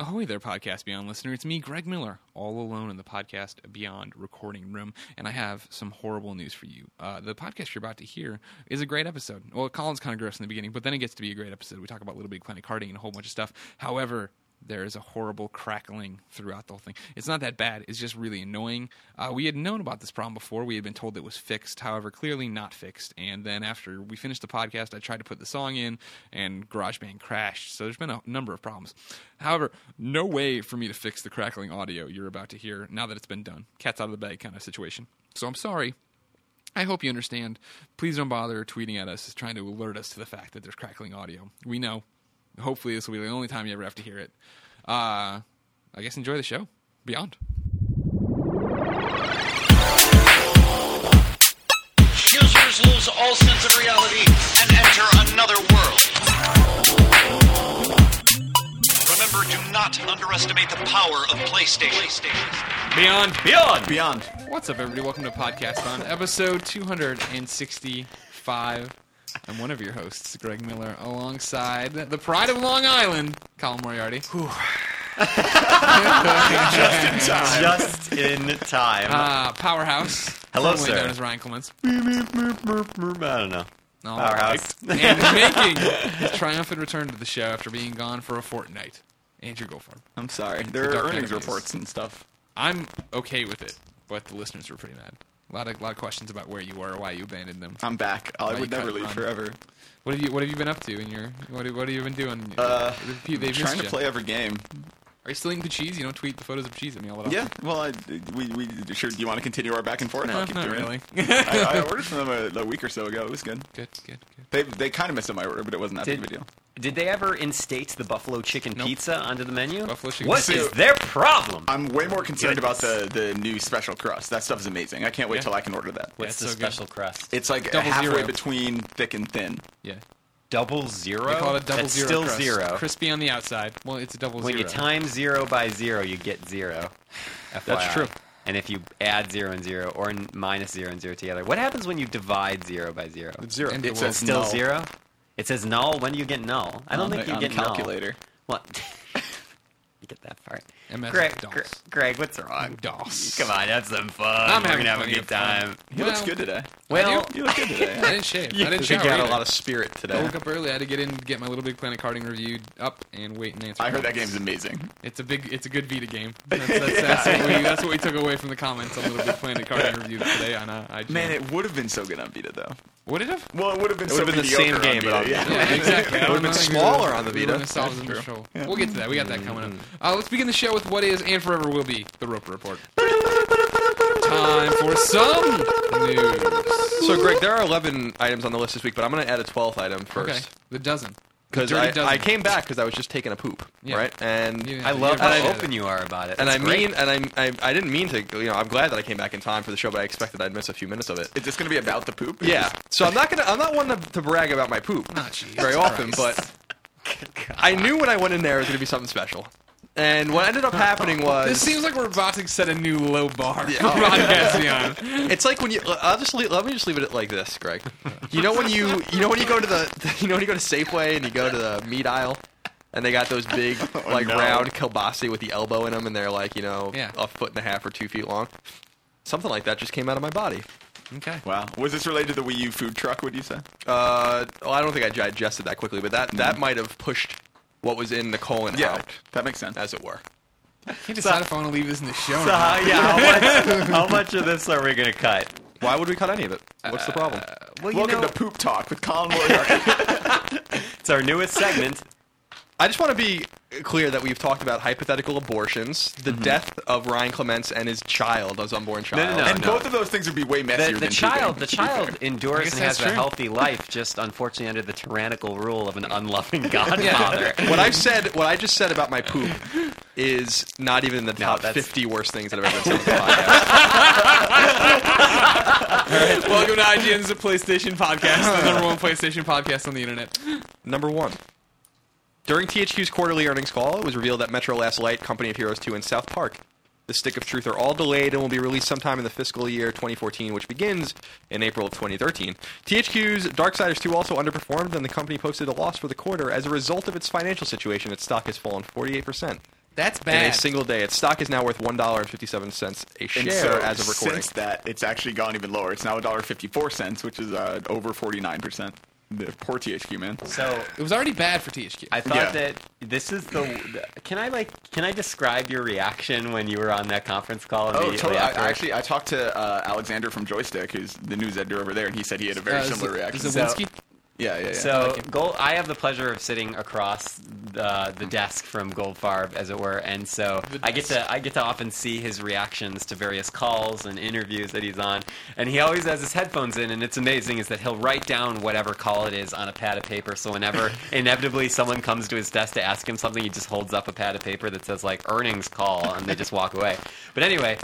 Ahoy there, Podcast Beyond listener. It's me, Greg Miller, all alone in the Podcast Beyond recording room, and I have some horrible news for you. Uh, the podcast you're about to hear is a great episode. Well, Colin's kind of gross in the beginning, but then it gets to be a great episode. We talk about Little Big Planet karting and a whole bunch of stuff. However, there is a horrible crackling throughout the whole thing. It's not that bad. It's just really annoying. Uh, we had known about this problem before. We had been told it was fixed, however, clearly not fixed. And then after we finished the podcast, I tried to put the song in, and GarageBand crashed. So there's been a number of problems. However, no way for me to fix the crackling audio you're about to hear now that it's been done. Cat's out of the bag kind of situation. So I'm sorry. I hope you understand. Please don't bother tweeting at us, trying to alert us to the fact that there's crackling audio. We know. Hopefully, this will be the only time you ever have to hear it. Uh, I guess enjoy the show. Beyond. Users lose all sense of reality and enter another world. Remember, do not underestimate the power of PlayStation. Beyond. Beyond. Beyond. What's up, everybody? Welcome to Podcast on episode 265. I'm one of your hosts, Greg Miller, alongside the pride of Long Island, Colin Moriarty. Just in time. Just in time. Uh, Powerhouse. Hello, formerly sir. known as Ryan Clements. I don't know. All Powerhouse. right. and making his triumphant return to the show after being gone for a fortnight, Andrew Goldfarb. I'm sorry. There The are Dark earnings Enemies. reports and stuff. I'm okay with it, but the listeners were pretty mad. A lot of lot of questions about where you were, or why you abandoned them. I'm back. I Why would you never cut leave run? forever. What have you What have you been up to in your What have, What have you been doing? Uh, They've missed trying to play every game. Are you still eating the cheese? You don't tweet the photos of cheese at me all that often. Yeah. Well, I, we we sure. Do you want to continue our back and forth? I'll keep not doing really. it. I, I ordered from them a, a week or so ago. It was good. good, good, good. They they kind of missed up my order, but it wasn't that big of a deal. Did they ever instate the buffalo chicken Nope. pizza onto the menu? Buffalo chicken What pizza. is their problem? I'm way more concerned Goodness. about the, the new special crust. That stuff is amazing. I can't wait Yeah. till I can order that. What's Yeah, the it's so good. special crust? It's like Double halfway zero. between thick and thin. Yeah, double zero. they call it a double That's zero. still crust. zero. Crispy on the outside. Well, it's a double when zero. you times zero by zero, you get zero. FYI. true. And if you add zero and zero, or minus zero and zero together, what happens when you divide zero by zero? zero. It Well, says Still null zero. It says null. When do you get null? I don't on think the, you on get the null. calculator. What? you get that part. MS Greg, DOS. Gre- Greg, what's wrong? DOS. Come on, have some fun. I'm We're having gonna have a plenty good of fun. time. He looks Well, good today. Well, You look good today. I didn't shave. You I didn't think shower. you had a either. lot of spirit I today. woke up early. I had to get in, get my Little Big Planet karting reviewed up, and wait and answer. I heard that comments. game's amazing. It's a big, it's a good Vita game. That's, that's, that's, what, we, that's what we took away from the comments on Little Big Planet karting review today on uh, IGN. Man, it would have been so good on Vita though. would it have? Well, it would have been It so would've been the mediocre same on game, but on- yeah. Yeah, exactly. It would've been smaller on the Vita. That's true. We'll get to that. We got that coming up. Uh, let's begin the show with what is and forever will be the Roper Report. Time for some news. So, Greg, there are 11 items on the list this week, but I'm going to add a 12th item Okay, first. the dozen. Because I, dozen. I came back because I was just taking a poop, Yeah. right? And You didn't I love how didn't have to- open you are about it. and That's I great. mean, and I, I I didn't mean to. You know, I'm glad that I came back in time for the show, but I expected I'd miss a few minutes of it. Is this going to be about the poop? Yeah. So I'm not gonna. I'm not one to, to brag about my poop ah, Jesus very often, but I knew when I went in there it was gonna be something special. And what ended up happening was This seems like we're about to set a new low bar for podcasting on. It's like when you. I'll just leave, let me just leave it like this, Greg. You know when you you know when you go to the you know when you go to Safeway and you go to the meat aisle, and they got those big like no. round kielbasa with the elbow in them, and they're like you know Yeah. a foot and a half or two feet long. Something like that just came out of my body. Okay. Wow. Was this related to the Wii U food truck? Would you say? Uh, well, I don't think I digested that quickly, but that that might have pushed what was in the colon Yeah, out, that makes sense. as it were. I Can't decide if I want to leave this in the show. So, not. how, yeah, how much, how much of this are we going to cut? Why would we cut any of it? Uh, What's the problem? Well, you Welcome know, to Poop Talk with Colin Moriarty. it's our newest segment. I just want to be clear that we've talked about hypothetical abortions, the mm-hmm. death of Ryan Clements and his child, his unborn child. no, and no. both of those things would be way messier The, the than child, pooping, the child endures and has that's a healthy life, just unfortunately under the tyrannical rule of an unloving godfather. What I've said, what I just said about my poop, is not even in the top that's- 50 worst things that I've ever said on the podcast. Welcome to IGN's PlayStation Podcast, the number one PlayStation podcast on the internet. Number one. During THQ's quarterly earnings call, it was revealed that Metro Last Light, Company of Heroes 2, and South Park, The Stick of Truth, are all delayed and will be released sometime in the fiscal year 2014, which begins in April of 2013. THQ's Darksiders 2 also underperformed, and the company posted a loss for the quarter as a result of its financial situation. Its stock has fallen 48%. That's bad. in a single day. Its stock is now worth one dollar and fifty seven cents a share so as of recording. since that, it's actually gone even lower. It's now $1.54, which is uh, over 49%. The poor THQ, man. So it was already bad for THQ. I thought Yeah. that this is the. Can I like? Can I describe your reaction when you were on that conference call? Oh, immediately totally. I, after? I actually, I talked to uh, Alexander from Joystiq, who's the news editor over there, and he said he had a very Uh, similar Z- reaction. Zawinski? Yeah, yeah, yeah. So, Gold, I have the pleasure of sitting across the, the desk from Goldfarb, as it were, and so I get to I get to often see his reactions to various calls and interviews that he's on, and he always has his headphones in, and it's amazing is that he'll write down whatever call it is on a pad of paper. So whenever inevitably someone comes to his desk to ask him something, he just holds up a pad of paper that says like earnings call, and they just walk away. But anyway.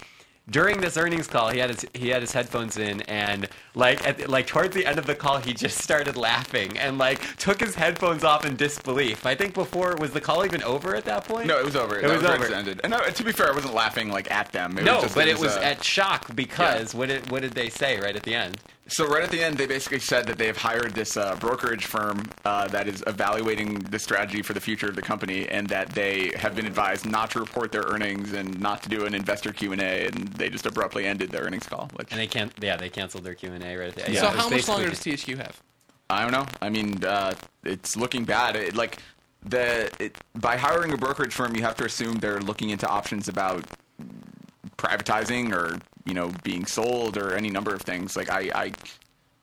During this earnings call, he had his he had his headphones in, and like at, like towards the end of the call, he just started laughing and like took his headphones off in disbelief. I think before was the call even over at that point? no, it was over. It That was right over. it ended. And uh, to be fair, I wasn't laughing like at them. It no, was just, but it was uh, at shock because what did what did they say right at the end? So right at the end, they basically said that they've hired this uh, brokerage firm uh, that is evaluating the strategy for the future of the company, and that they have been advised not to report their earnings and not to do an investor Q and A, and they just abruptly ended their earnings call. Which And they can't. Yeah, they canceled their Q and A right at the end. so Yeah, it was how much longer basically does THQ have? I don't know. I mean, uh, it's looking bad. It, like the it, by hiring a brokerage firm, you have to assume they're looking into options about privatizing or you know being sold or any number of things. Like I, I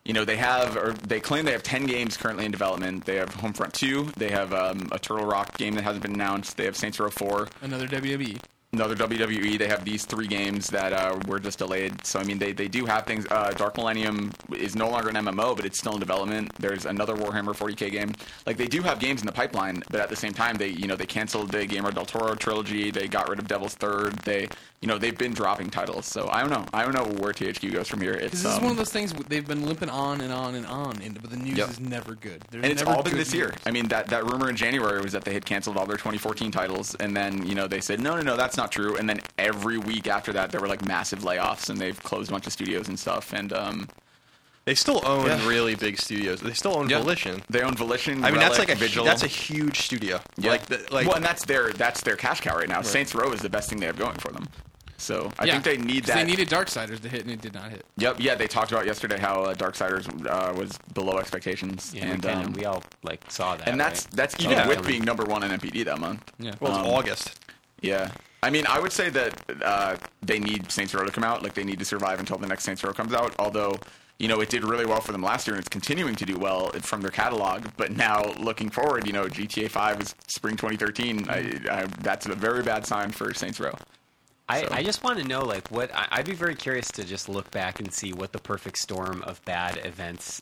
you know they have or they claim they have 10 games currently in development they have homefront 2 they have um, a turtle rock game that hasn't been announced they have saints row 4 Another. WWE. another WWE. They have these three games that uh, were just delayed. So I mean, they, they do have things. Uh, Dark Millennium is no longer an MMO, but it's still in development. There's another Warhammer 40k game. Like they do have games in the pipeline, but at the same time, they you know they canceled the Guillermo del Toro trilogy. They got rid of Devil's Third. They you know they've been dropping titles. So I don't know. I don't know where THQ goes from here. It's this is um, one of those things they've been limping on and on and on, and, but the news Yep. is never good. There's and it's never all been good this year. news. I mean, that, that rumor in January was that they had canceled all their 2014 titles, and then you know they said no, no, no, that's not true. And then every week after that, there were like massive layoffs, and they've closed a bunch of studios and stuff. And um, They still own Yeah. really big studios. They still own yeah, Volition. they own Volition. I mean, that's like a Vigil. that's a huge studio. yeah. Like, the, like well, and that's their that's their cash cow right now. Saints Row is the best thing they have going for them. So I Yeah, think they need that. They needed Darksiders to hit, and it did not hit. Yep. Yeah, they talked about yesterday how uh, Darksiders uh, was below expectations, Yeah, and we, kinda- um, we all like saw that. and that's right? that's even that with being number one in NPD that month. Yeah. well, it's um, August. Yeah. I mean, I would say that uh, they need Saints Row to come out. Like, they need to survive until the next Saints Row comes out. Although, you know, it did really well for them last year, and it's continuing to do well from their catalog. But now, looking forward, you know, GTA 5 is spring 2013. I, I, that's a very bad sign for Saints Row. I, So- I just want to know, like, what I, I'd be very curious to just look back and see what the perfect storm of bad events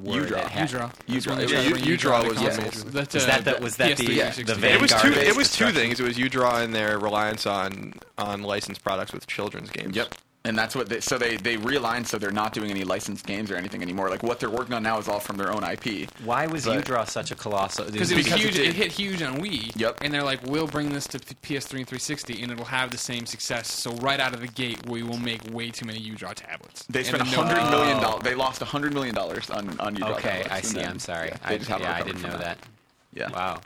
were. You draw. that had- U-Draw. U-Draw. Yeah, when U- they U-Draw was console. amazing. That's, Was uh, that the- was that the- PS3 the Vanguard It was two. It was two things. It was UDraw and their reliance on on licensed products with children's games. Yep. And that's what they, so they, they realigned so they're not doing any licensed games or anything anymore. Like what they're working on now is all from their own IP. Why was But- U-Draw such a colossal? Because it was Because huge. it It, hit huge on Wii. Yep. And they're like, we'll bring this to PS3 and 360, and it'll have the same success. So right out of the gate, we will make way too many U-Draw tablets. They spent a no- hundred million dollars. They lost a hundred million dollars on on U-Draw Okay, tablets, I see. then- I'm sorry. yeah, I, just yeah, I didn't from know that. Yeah. Wow.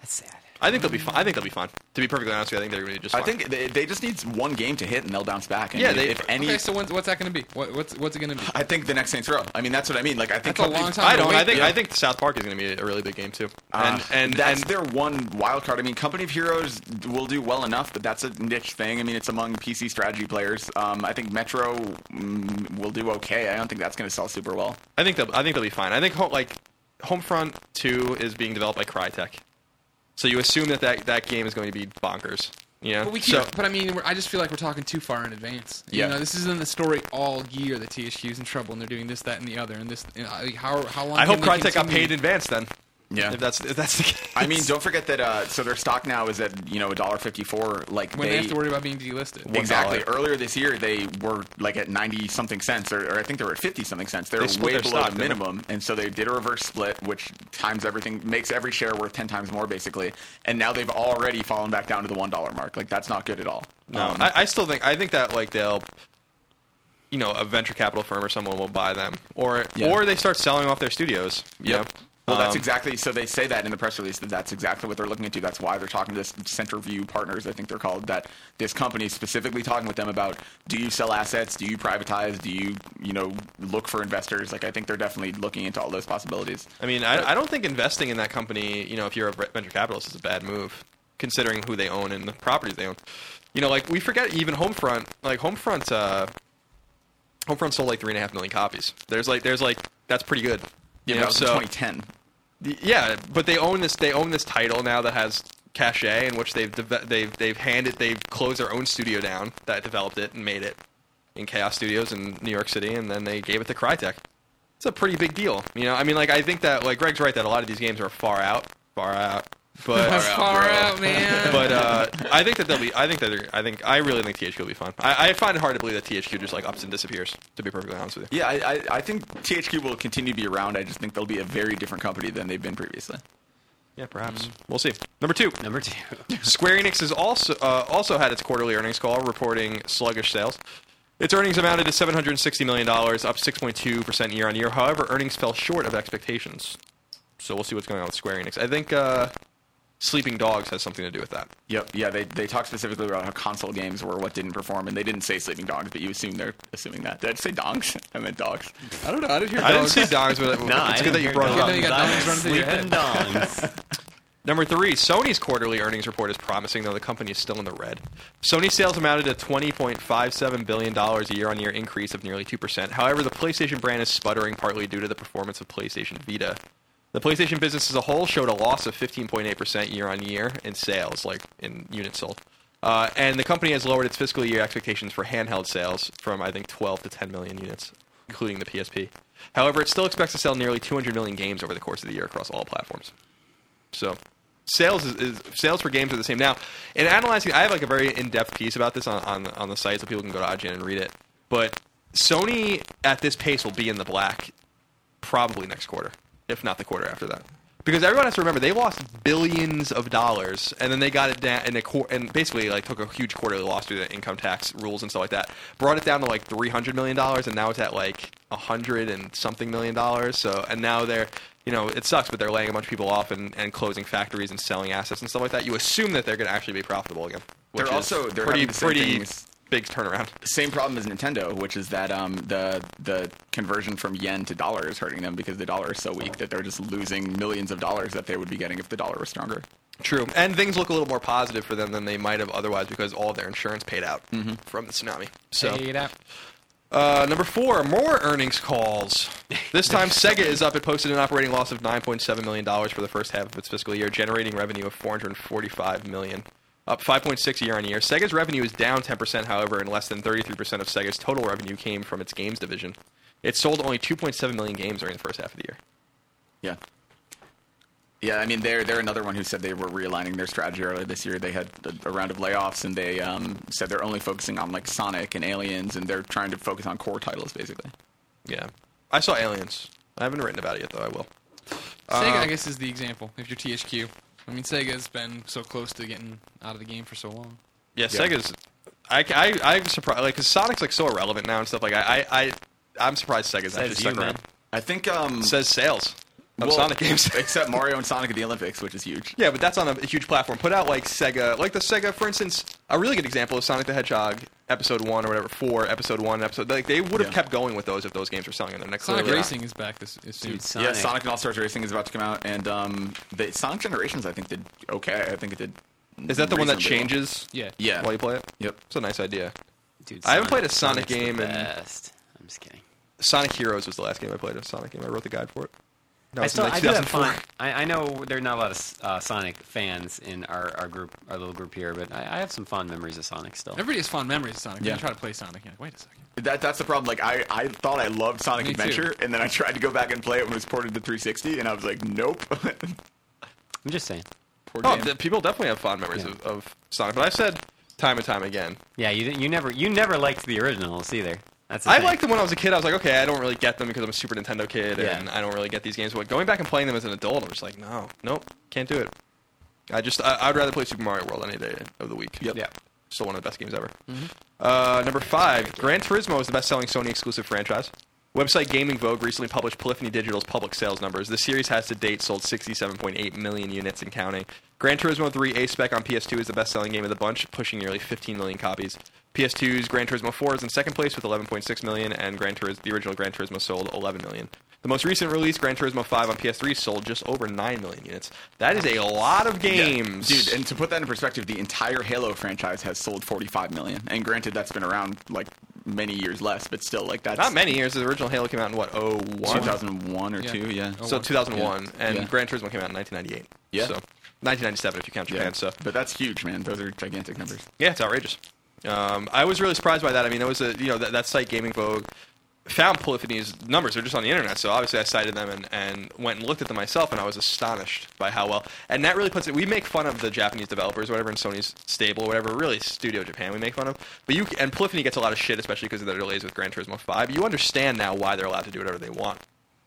That's sad. I think they'll be fine. I think they'll be fine. To be perfectly honest with you, I think they're going to be just. I think they, they just need one game to hit and they'll bounce back. I Yeah, they- if any. Okay, so when's, what's that going to be? What, what's what's it going to be? I think the next Saints Row. I mean, that's what I mean. Like, I think That's a long time. I don't. Wait, I think. yeah. I think South Park is going to be a really big game too. Uh, And and that's and their one wild card. I mean, Company of Heroes will do well enough, but that's a niche thing. I mean, it's among PC strategy players. Um, I think Metro mm, will do okay. I don't think that's going to sell super well. I think they'll. I think they'll be fine. I think like Homefront Two is being developed by Crytek, so you assume that that, that game is going to be bonkers. You know. But we keep, so, but I mean, we're, I just feel like we're talking too far in advance. You Yeah. know, this isn't the story all year that THQ's in trouble and they're doing this, that, and the other. And this, know, like, uh, how how long? I hope Crytek got paid in advance then. Yeah. If that's if that's the case. I mean, don't forget that. Uh, so their stock now is at you know a dollar fifty four. Like when they, they have to worry about being delisted. Exactly. Earlier this year, they were like at ninety something cents, or, or I think they were at fifty something cents. They're split way their below stock, the minimum, and so they did a reverse split, which times everything, makes every share worth ten times more, basically. And now they've already fallen back down to the one dollar mark. Like that's not good at all. No, Um, I, I still think I think that like they'll, you know, a venture capital firm or someone will buy them, or Yeah. or they start selling off their studios. You Yep. know? Well, that's Um, exactly. So they say that in the press release that that's exactly what they're looking into. That's why they're talking to this Centerview Partners, I think they're called. That this company is specifically talking with them about: Do you sell assets? Do you privatize? Do you, you know, look for investors? Like I think they're definitely looking into all those possibilities. I mean, I, I don't think investing in that company, you know, if you're a venture capitalist, is a bad move, considering who they own and the properties they own. You know, like we forget even Homefront, like Homefront, uh, Homefront sold like three and a half million copies. There's like, there's like, that's pretty good. Yeah, You know, that was in so 2010. yeah, but they own this. They own this title now that has cachet, in which they've deve- they've they've handed they've closed their own studio down that developed it and made it in Kaos Studios in New York City, and then they gave it to Crytek. It's a pretty big deal, you know. I mean, like I think that like Greg's right that a lot of these games are far out, far out, but That's far out, man. but uh, I think that they'll be. I think that they're, I think I really think THQ will be fun. I, I find it hard to believe that THQ just like ups and disappears. To be perfectly honest with you. Yeah, I, I, I think THQ will continue to be around. I just think they'll be a very different company than they've been previously. Yeah, perhaps we'll see. Number two, Number two. Square Enix has also uh, also had its quarterly earnings call, reporting sluggish sales. Its earnings amounted to 760 million dollars, up 6.2 percent year on year. However, earnings fell short of expectations. So we'll see what's going on with Square Enix. I think uh, Sleeping Dogs has something to do with that. Yep. Yeah, they they talked specifically about how console games were what didn't perform, and they didn't say sleeping dogs, but you assume they're assuming that. Did I say dogs? I meant dogs. I don't know. I didn't hear I didn't dogs. see Dogs, but No, it's good that you brought it Yeah, up. you got dogs running through your Sleeping dogs. Number three, Sony's quarterly earnings report is promising, though the company is still in the red. Sony sales amounted to $20.57 billion, a year on year increase of nearly 2%. However, the PlayStation brand is sputtering partly due to the performance of PlayStation Vita. The PlayStation business as a whole showed a loss of 15.8% year on year in sales, like in units sold. Uh, and the company has lowered its fiscal year expectations for handheld sales from, I think, 12 to 10 million units, including the PSP. However, it still expects to sell nearly 200 million games over the course of the year across all platforms. So sales is, is sales for games are the same now. In analyzing, I have like a very in-depth piece about this on on, on the site, so people can go to IGN and read it. But Sony at this pace will be in the black probably next quarter, if not the quarter after that. Because everyone has to remember they lost billions of dollars, and then they got it down, and they qu- and basically like took a huge quarterly loss due to income tax rules and stuff like that. Brought it down to like three hundred million dollars, and now it's at like a hundred and something million dollars. So and now they're you know it sucks, but they're laying a bunch of people off and, and closing factories and selling assets and stuff like that. You assume that they're going to actually be profitable again. which They're also- they're pretty the pretty things- big turnaround. Same problem as Nintendo, which is that um, the the conversion from yen to dollar is hurting them because the dollar is so weak that they're just losing millions of dollars that they would be getting if the dollar was stronger. True, and things look a little more positive for them than they might have otherwise because all their insurance paid out from the tsunami. So. Paid out. Uh, number four, more earnings calls. This time, Sega is up. It posted an operating loss of $9.7 million for the first half of its fiscal year, generating revenue of $445 million, up 5.6 year on year. Sega's revenue is down 10%, however, and less than 33% of Sega's total revenue came from its games division. It sold only 2.7 million games during the first half of the year. Yeah. Yeah, I mean they're they're another one who said they were realigning their strategy earlier this year. They had a, a round of layoffs, and they um, said they're only focusing on like Sonic and Aliens, and they're trying to focus on core titles basically. Yeah. I saw Aliens. I haven't written about it yet, though. I will. Sega, Uh, I guess, is the example. If you're THQ, I mean, Sega's been so close to getting out of the game for so long. Yeah, Yeah. Sega's. I, I, I'm surprised, like, because Sonic's, like, so irrelevant now and stuff. Like, I, I, I I'm surprised Sega's Says actually you, stuck man. around. I think um, says sales of well, Sonic games. except Mario and Sonic at the Olympics, which is huge. yeah, but that's on a, a huge platform. Put out like Sega, like the Sega, for instance, a really good example is Sonic the Hedgehog Episode One or whatever, four Episode One episode. Like they would have Yeah. kept going with those if those games were selling in their next. Sonic clearly not. Racing is back this is soon. Dude, Sonic. Yeah, Sonic and All Stars Racing is about to come out, and um, the Sonic Generations I think did okay. I think it did. Is that the one that changes? Yeah. Yeah. While you play it. Yep. It's a nice idea. Dude, I haven't played a Sonic Sonic's the game in- best. I'm just kidding. Sonic Heroes was the last game I played. A Sonic game. I wrote the guide for it. That I still, like, I do have 2004. fun. I, I know there are not a lot of uh, Sonic fans in our, our group, our little group here, but I, I have some fond memories of Sonic still. Everybody has fond memories of Sonic. Yeah. You try to play Sonic. You're like, wait a second. That that's the problem. Like I, I thought I loved Sonic Me too. Adventure, and then I tried to go back and play it when it was ported to 360, and I was like, nope. I'm just saying. Poor Oh, game. th- people definitely have fond memories Yeah. of, of Sonic, but I've said time and time again. Yeah, you didn't- you never you never liked the originals either. That's I thing. liked them when I was a kid. I was like, okay, I don't really get them because I'm a Super Nintendo kid, Yeah. and I don't really get these games. But going back and playing them as an adult, I'm just like, no, nope, can't do it. I just, I, I'd rather play Super Mario World any day of the week. Yep. Yeah. Still one of the best games ever. Uh, number five, Gran Turismo is the best-selling Sony exclusive franchise. Website Gaming Vogue recently published Polyphony Digital's public sales numbers. The series has to date sold 67.8 million units and counting. Gran Turismo 3 A Spec on PS2 is the best selling game of the bunch, pushing nearly 15 million copies. PS2's Gran Turismo 4 is in second place with 11.6 million, and Gran Turismo, the original Gran Turismo sold 11 million. The most recent release, Gran Turismo 5 on PS3, sold just over 9 million units. That is a lot of games. Dude, and to put that in perspective, the entire Halo franchise has sold 45 million. And granted, that's been around like many years less, but still, like that's not many years. The original Halo came out in what, 01? 2001 or Yeah. two, yeah. Oh, So 2001, Yeah. and Yeah. Gran Turismo came out in 1998. Yeah. So 1997 if you count yeah. Japan. So But that's huge, man. Those are gigantic numbers. yeah, it's outrageous. Um, I was really surprised by that. I mean, it was a you know that, that site Gaming Vogue found Polyphony's numbers. They're just on the internet, so obviously I cited them and, and went and looked at them myself, and I was astonished by how well. And that really puts it. We make fun of the Japanese developers, whatever, in Sony's stable, whatever. Really, Studio Japan, we make fun of. But you and Polyphony gets a lot of shit, especially because of their delays with Gran Turismo Five. You understand now why they're allowed to do whatever they want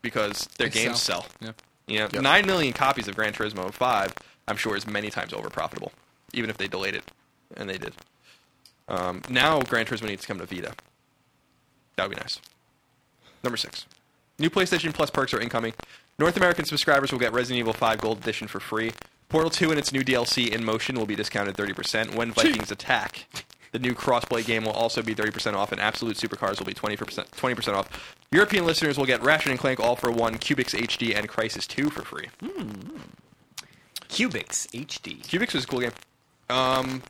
because their They games sell. sell. Yeah. You know, Yep. nine million copies of Gran Turismo Five, I'm sure, is many times over profitable, even if they delayed it, and they did. Um, now Gran Turismo needs to come to Vita. That would be nice. Number six, new PlayStation Plus perks are incoming. North American subscribers will get Resident Evil 5 Gold Edition for free. Portal 2 and its new DLC In Motion will be discounted 30%. When Vikings Attack, the new crossplay game will also be 30% off, and Absolute Supercars will be 20%, 20% off. European listeners will get Ratchet and Clank All for One, Cubixx HD, and Crysis 2 for free. Cubixx HD. Cubixx was a cool game. Um,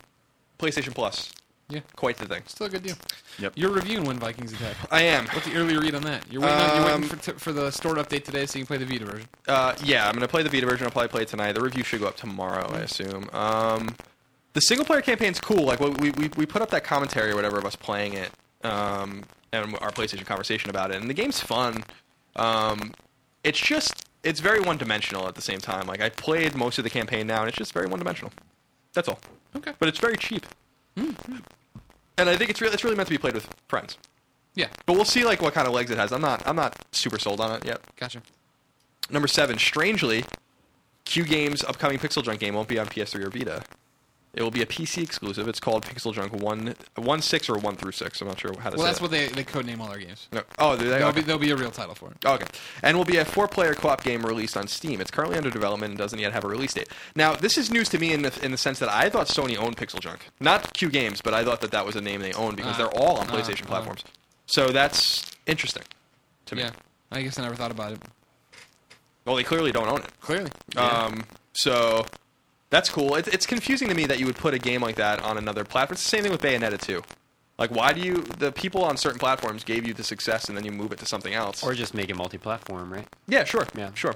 PlayStation Plus, Yeah. quite the thing. Still a good deal. Yep. You're reviewing when Vikings attack. I am. What's the early read on that? You're waiting, on, you're waiting Um, for, t- for the stored update today so you can play the Vita version. Uh, yeah, I'm gonna play the Vita version. I'll probably play it tonight. The review should go up tomorrow, I assume. Um, the single player campaign's cool. Like we, we we put up that commentary or whatever of us playing it, um, and our PlayStation conversation about it. And the game's fun. Um, it's just it's very one dimensional at the same time. Like I played most of the campaign now, and it's just very one dimensional. That's all. Okay. But it's very cheap. And I think it's really it's really meant to be played with friends. Yeah. But we'll see like what kind of legs it has. I'm not I'm not super sold on it yet. Gotcha. Number seven, strangely, Q Games' upcoming Pixel Junk game won't be on PS3 or Vita. It will be a PC exclusive. It's called Pixel Junk one one six or one through six. I'm not sure how to Well, say that's that. what they, they codename all their games. No. Oh, they? There'll Okay. be, there'll be a real title for it. Okay. And will be a four-player co-op game released on Steam. It's currently under development and doesn't yet have a release date. Now, this is news to me in the in the sense that I thought Sony owned Pixel Junk, not Q Games, but I thought that that was a name they owned because Ah. they're all on Ah, PlayStation ah. platforms. So that's interesting to me. Yeah. I guess I never thought about it. Well, they clearly don't own it. Clearly. Um, so that's cool. It's, it's confusing to me that you would put a game like that on another platform. It's the same thing with Bayonetta 2. Like, why do you? The people on certain platforms gave you the success, and then you move it to something else. Or just make it multi-platform, right? yeah, sure, Yeah. sure.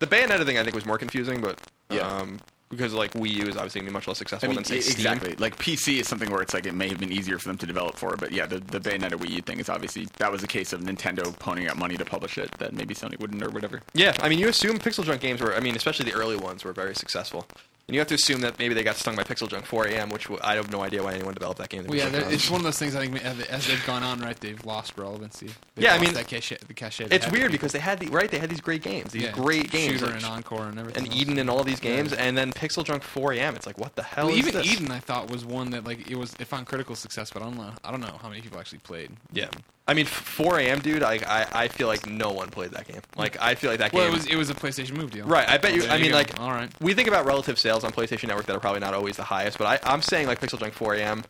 The Bayonetta thing I think was more confusing, but Yeah. um, because like Wii U is obviously gonna be much less I successful mean, than say Steam. exactly. Like PC is something where it's like it may have been easier for them to develop for, but yeah, the the Bayonetta Wii U thing is obviously that was a case of Nintendo ponying up money to publish it that maybe Sony wouldn't or whatever. Yeah, I mean, you assume Pixel Junk games were, I mean, especially the early ones were very successful. And you have to assume that maybe they got stung by Pixel Junk 4 AM, which w- I have no idea why anyone developed that game. Well, yeah, it's one of those things. I think as they've gone on, right, they've lost relevancy. They've Yeah, I lost mean, that cachet, the cachet. they It's had. weird because they had the right. They had these great games, these Yeah. great games, Shooter like- and Encore and everything. and else. Eden and all these games, and then Pixel Junk 4 AM. It's like, what the hell Well, is even this? Eden, I thought was one that like it was it found critical success, but I don't know. I don't know how many people actually played. Yeah, I mean, 4 AM, dude. I, I I feel like no one played that game. Like, I feel like that Well, game. it was it was a PlayStation Move deal. right. I bet you. there I mean, go. like, all right. we think about relative sales on PlayStation Network that are probably not always the highest, but I, I'm saying like Pixel Junk 4 AM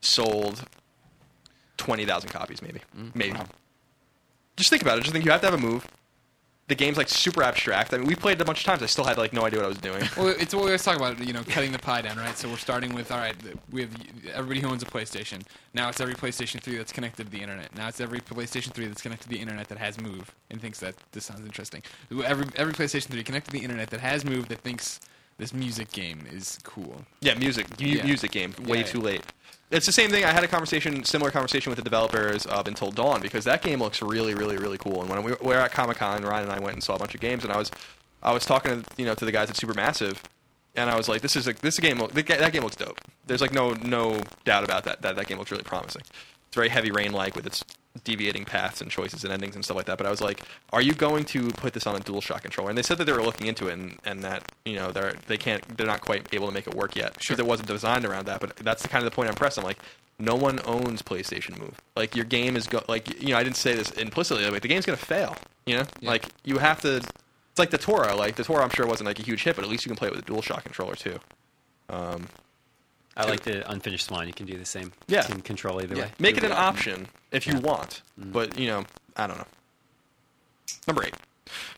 sold twenty thousand copies, maybe, Mm. maybe. Just think about it. Just think you have to have a move. The game's like super abstract. I mean, we played it a bunch of times. I still had like no idea what I was doing. Well, it's what we always talk about, you know, cutting the pie down, right? So we're starting with, all right, we have everybody who owns a PlayStation. Now it's every PlayStation 3 that's connected to the internet. Now it's every PlayStation 3 that's connected to the internet that has Move and thinks that this sounds interesting. Every every PlayStation 3 connected to the internet that has Move that thinks this music game is cool. Yeah, music, mu- Yeah. music game. Way Yeah, too yeah. late. It's the same thing. I had a conversation, similar conversation with the developers of Until Dawn because that game looks really, really, really cool. And when we were at Comic Con, Ryan and I went and saw a bunch of games, and I was, I was talking to you know to the guys at Supermassive, and I was like, this is a this game. Look, that game looks dope. There's like no no doubt about that. That that game looks really promising. It's very heavy rain like with its deviating paths and choices and endings and stuff like that. But I was like, are you going to put this on a DualShock controller? And they said that they were looking into it and, and that you know they're they can't they're not quite able to make it work yet because it wasn't designed around that. But that's the kind of the point I'm pressing. I'm like, no one owns PlayStation Move. Like your game is go like you know I didn't say this implicitly, but the game's gonna fail. You know, Yeah. like you have to. It's like the Tora. Like the Tora, I'm sure wasn't like a huge hit, but at least you can play it with a DualShock controller too. Um, I like the unfinished swan. You can do the same. Yeah. You can control either Yeah. way. Make it an Yeah. option if you Yeah. want, mm-hmm. but you know, I don't know. Number eight.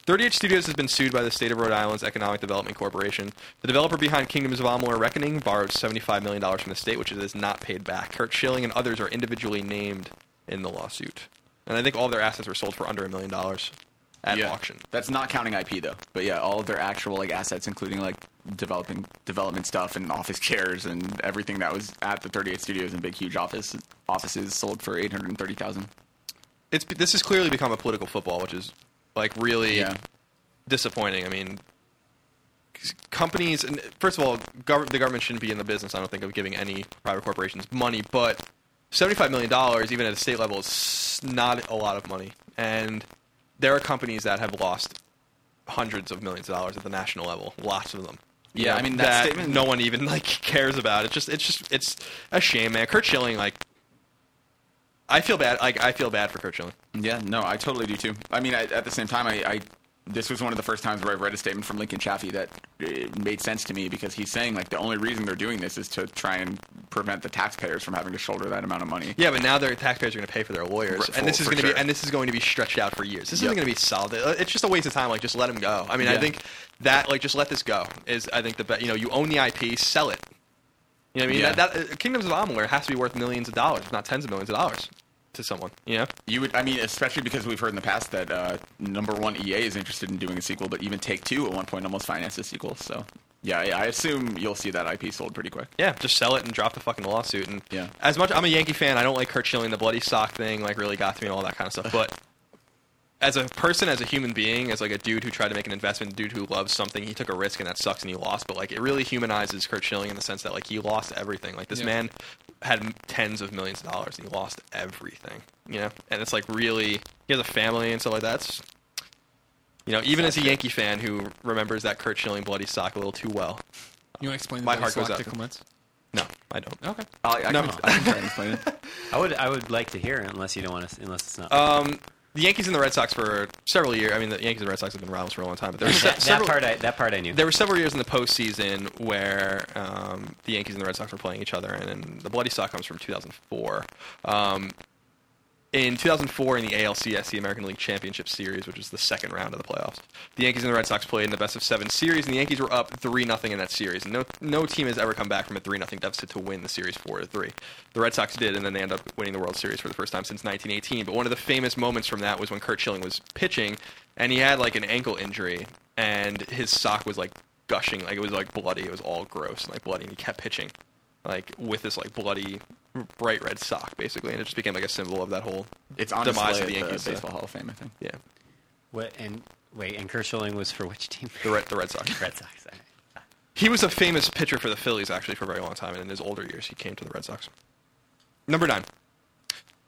38 Studios has been sued by the state of Rhode Island's Economic Development Corporation. The developer behind Kingdoms of Amalur Reckoning borrowed $75 million from the state, which it is not paid back. Curt Schilling and others are individually named in the lawsuit. And I think all their assets were sold for under a million dollars at yeah. auction. That's not counting IP though. But yeah, all of their actual like assets, including like developing development stuff and office chairs and everything that was at the 38 studios and big huge office offices sold for 830,000. It's this has clearly become a political football, which is like really Yeah. disappointing. I mean, companies, and first of all, gov- the government shouldn't be in the business. I don't think of giving any private corporations money, but seventy-five million dollars, even at a state level, is not a lot of money. And there are companies that have lost hundreds of millions of dollars at the national level. Lots of them. Yeah, I mean, that statement- no one even like cares about. It's just, it's just, it's a shame, man. Curt Schilling, like, I feel bad. Like, I feel bad for Curt Schilling. Yeah, no, I totally do too. I mean, I, at the same time, I, I this was one of the first times where I've read a statement from Lincoln Chafee that made sense to me because he's saying like the only reason they're doing this is to try and prevent the taxpayers from having to shoulder that amount of money. Yeah, but now their taxpayers are going to pay for their lawyers, Right, and this is going to sure. be and this is going to be stretched out for years. This Yep. isn't going to be solid. Uh, It's just a waste of time. Like, just let them go. I mean, I think that like just let this go is I think the best. you know you own the IP, sell it. You know what I mean? Yeah. That, that uh, Kingdoms of Amalur has to be worth millions of dollars, if not tens of millions of dollars, to someone. You know? You would, I mean, especially because we've heard in the past that uh, number one EA is interested in doing a sequel, but even Take Two at one point almost financed a sequel. So yeah, I I assume you'll see that IP sold pretty quick. Yeah, just sell it and drop the fucking lawsuit. And Yeah. as much I'm a Yankee fan, I don't like Curt Schilling. The bloody sock thing like really got to me and all that kind of stuff. But as a person, as a human being, as like a dude who tried to make an investment, a dude who loves something, he took a risk and that sucks and he lost. But like it really humanizes Curt Schilling in the sense that like he lost everything. Like this Yeah. man had tens of millions of dollars and he lost everything. You know, and it's like really he has a family and stuff like that. It's, you know, even as a Yankee fan who remembers that Curt Schilling bloody sock a little too well. You want to explain My heart goes sock out to to- Clements? No, I don't. Okay. I, I, No. can, I can try and explain it. I would I would like to hear it unless you don't want to unless it's not. Um, the Yankees and the Red Sox for several years. I mean, the Yankees and the Red Sox have been rivals for a long time, but there were se- that, that several, part I that part I knew. there were several years in the postseason where um, the Yankees and the Red Sox were playing each other, and, and the bloody sock comes from 2004. Um, in 2004, in the ALCS, the American League Championship Series, which was the second round of the playoffs, the Yankees and the Red Sox played in the best of seven series, and the Yankees were up three nothing in that series. And no, no team has ever come back from a three nothing deficit to win the series four to three. The Red Sox did, and then they ended up winning the World Series for the first time since 1918. But one of the famous moments from that was when Curt Schilling was pitching, and he had like an ankle injury, and his sock was like gushing, like it was like bloody. It was all gross and like bloody, and he kept pitching like with this like bloody bright red sock basically, and it just became like a symbol of that whole It's on demise display of the at Yankees. the Baseball Hall of Fame, I think. yeah, what and wait and Curt Schilling was for which team? the Red the Red Sox. Red Sox. He was a famous pitcher for the Phillies actually for a very long time, and in his older years he came to the Red Sox. Number nine.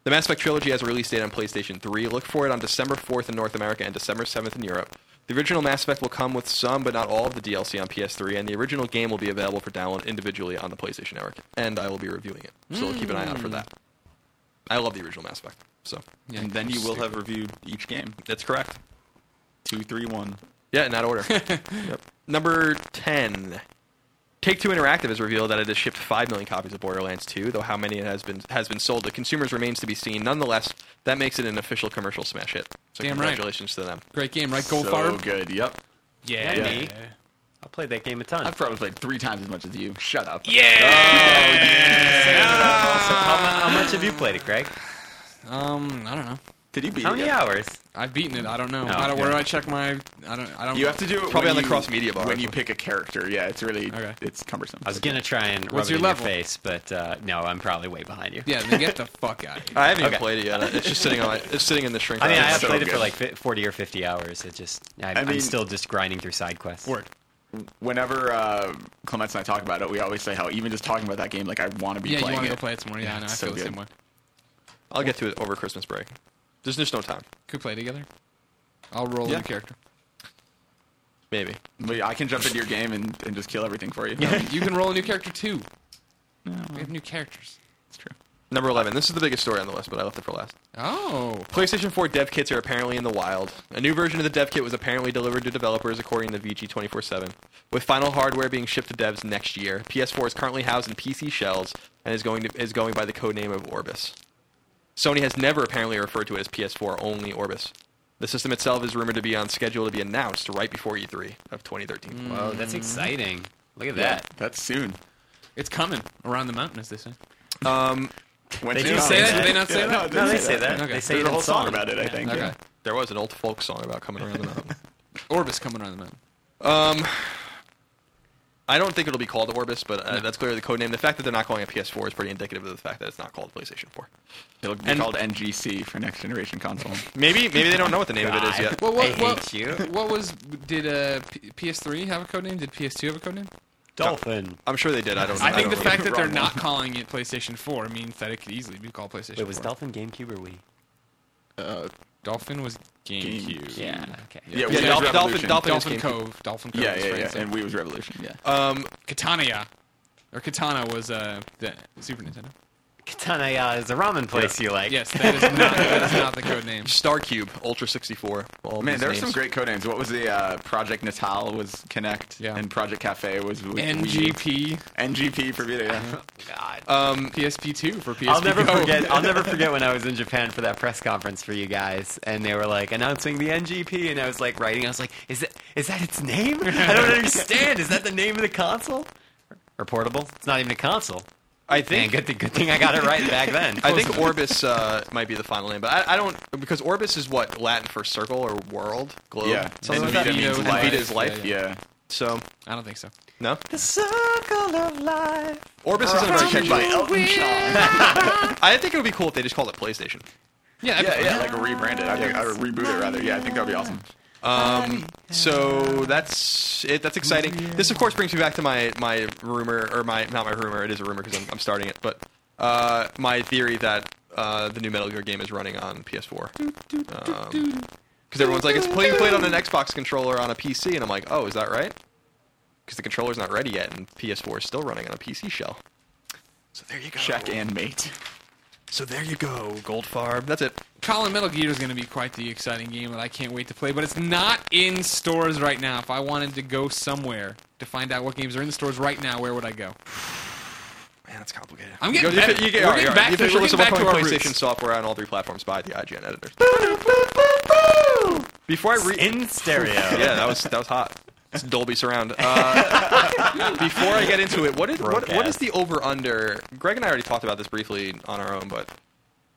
The Mass Effect trilogy has a release date on PlayStation 3. Look for it on December 4th in North America and December 7th in Europe. The original Mass Effect will come with some, but not all, of the DLC on PS3, and the original game will be available for download individually on the PlayStation Network. And I will be reviewing it, so keep an eye out for that. Hmm. I love the original Mass Effect, so Yeah, and then you will have reviewed each game. that's correct. Two, three, one. Yeah, in that order. yep. Number 10. Take Two Interactive has revealed that it has shipped 5 million copies of Borderlands 2, though how many it has been has been sold to consumers remains to be seen. Nonetheless, that makes it an official commercial smash hit. So Damn right. congratulations to them. Great game, right? Gold so Farb? good. Yep. Yeah. Yeah, me. I played that game a ton. I've probably played three times as much as you. Shut up. Yeah. So how, how much have you played it, Greg? Um, I don't know. Did you beat How it? many yet? hours? I've beaten it. I don't know. No, I don't, Where do. I check my? I don't. I don't. You have to do it Probably on the you- cross-media bar. when you pick a character. Yeah, it's really Okay. it's cumbersome. I was gonna try and What's rub your it in level? your face, but uh, no, I'm probably way behind you. Yeah, then get the fuck out of here. I haven't Okay. even played it yet. It's just sitting on my, it's sitting in the shrink. I mean, I have so played it for like 40 or 50 hours. It just, I, I I'm mean- still just grinding through side quests. Word. Whenever uh, Clements and I talk about it, we always say how even just talking about that game, like I want to be playing. Yeah, you playing want to go play it some more? Yeah, I know. I so feel the same way. I'll get to it over Christmas break. There's just no time. Could we play together. I'll roll Yeah. in the character. Maybe. But I can jump into your game and, and just kill everything for you. Yeah. you can roll a new character too. We have new characters. it's true. Number 11. This is the biggest story on the list, but I left it for last. Oh, PlayStation 4 dev kits are apparently in the wild. A new version of the dev kit was apparently delivered to developers according to VG247, with final hardware being shipped to devs next year. PS4 is currently housed in PC shells and is going to, is going by the codename of Orbis. Sony has never apparently referred to it as PS4 only Orbis. The system itself is rumored to be on schedule to be announced right before E3 of 2013. Whoa, that's exciting. Look at Yeah, that. that's soon. it's coming around the mountain, as they say. Um, When's They it do coming? say that? Did they not say Yeah, that? No, No, they say that. Okay. They say There's it a whole song song. about it. I think. Okay. yeah. there was an old folk song about coming around the mountain. Orbis coming around the mountain. Um, I don't think it'll be called Orbis, but uh, that's clearly the code name. The fact that they're not calling it PS4 is pretty indicative of the fact that it's not called PlayStation 4. It'll be And- called NGC for next generation console. Maybe maybe they don't know what the name of it is yet. Well, what, I what, you. What was did uh, P- PS3 have a code name? Did PS2 have a code name? Dolphin. I'm sure they did. I don't. I think don't the fact that they're Wrong not calling it PlayStation 4 means that it could easily be called PlayStation. Wait, was 4. Dolphin GameCube or Wii? Uh, Dolphin was GameCube. GameCube. Yeah. Okay. yeah, Yeah, Wii Dolphin, Dolphin, Revolution. Dolphin, is Dolphin GameCube. Cove. Dolphin Cove. Yeah, was yeah, yeah. And Wii was Revolution. Yeah. Um, Katana, or Katana was uh, the Super Nintendo. Katanaya is a ramen place you like. Yes, that is not that is not the code name. Star Cube, Ultra 64. All Man, these there are names. some great code names. What was the uh, Project Natal was Kinect, Yeah. and Project Cafe was with Wii. NGP, NGP for Vita. Yeah. God. Um, PSP2 for PSP. I'll never Go. forget. I'll never forget when I was in Japan for that press conference for you guys, and they were like announcing the NGP, and I was like writing. I was like, "Is that is that its name? I don't understand. Is that the name of the console or portable? It's not even a console. I Man, think good thing, good thing I got it right back then. I think Orbis uh, might be the final name, but I, I don't because Orbis is what Latin for circle or world, globe. Yeah. something And like that. Vita means and life. Vita is life. Yeah, Yeah. So I don't think so. no, the circle of life. Orbis isn't a very catchy. by Elton John. I think it would be cool if they just called it PlayStation. Yeah, yeah, yeah, like rebrand it. I think, or reboot it rather. Yeah, I think that would be awesome. Um, so that's it. That's exciting. This, of course, brings me back to my my rumor, or my not my rumor. It is a rumor because I'm, I'm starting it, but uh, my theory that uh, the new Metal Gear game is running on PS4. Because everyone's like, it's playing played on an Xbox controller on a PC, and I'm like, oh, is that right? Because the controller's not ready yet, and PS4 is still running on a PC shell. So there you go. Check and mate. So there you go, Goldfarb. That's it. Colin Metal Gear is going to be quite the exciting game that I can't wait to play, but it's not in stores right now. If I wanted to go somewhere to find out what games are in the stores right now, where would I go? Man, that's complicated. I'm You getting go- you better. get- you get- We're all right, getting all right. back The to- official we're getting back to upcoming our PlayStation roots. software on all three platforms by the IGN editors. Before I read, In stereo. yeah, that was that was hot. It's Dolby surround. Uh, before I get into it, what is what, what is the over under? Greg and I already talked about this briefly on our own, but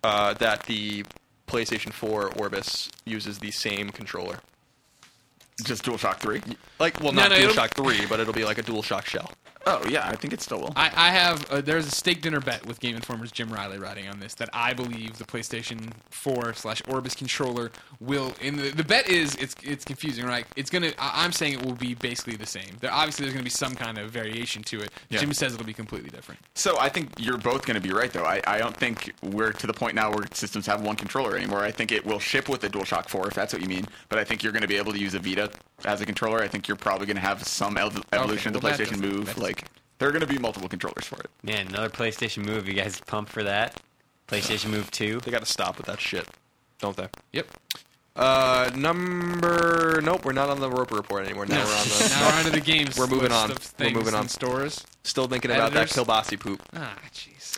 uh, that the PlayStation 4 Orbis uses the same controller. Just DualShock 3? Like, well, No, not no, it'll- DualShock 3, but it'll be like a DualShock shell. Oh, yeah, I think it still will. I, I have uh, there's a steak dinner bet with Game Informer's Jim Reilly writing on this that I believe the PlayStation 4 slash Orbis controller will. In the, the bet is it's it's confusing, right? It's gonna. I, I'm saying it will be basically the same. There obviously there's gonna be some kind of variation to it. Yeah. Jim says it'll be completely different. So I think you're both going to be right, though. I, I don't think we're to the point now where systems have one controller anymore. I think it will ship with the DualShock 4, if that's what you mean. But I think you're going to be able to use a Vita as a controller. I think you're probably going to have some ev- evolution of the PlayStation Move. Like there are going to be multiple controllers for it. Man, another PlayStation Move. You guys pumped for that? PlayStation Move 2? They got to stop with that shit, don't they? Yep. Uh, number. Nope, we're not on the Roper report anymore. Now we're on the. Now we're on to the games. We're moving on. We're moving on. stores. Still thinking about that Editors. kielbasi poop. Ah, jeez.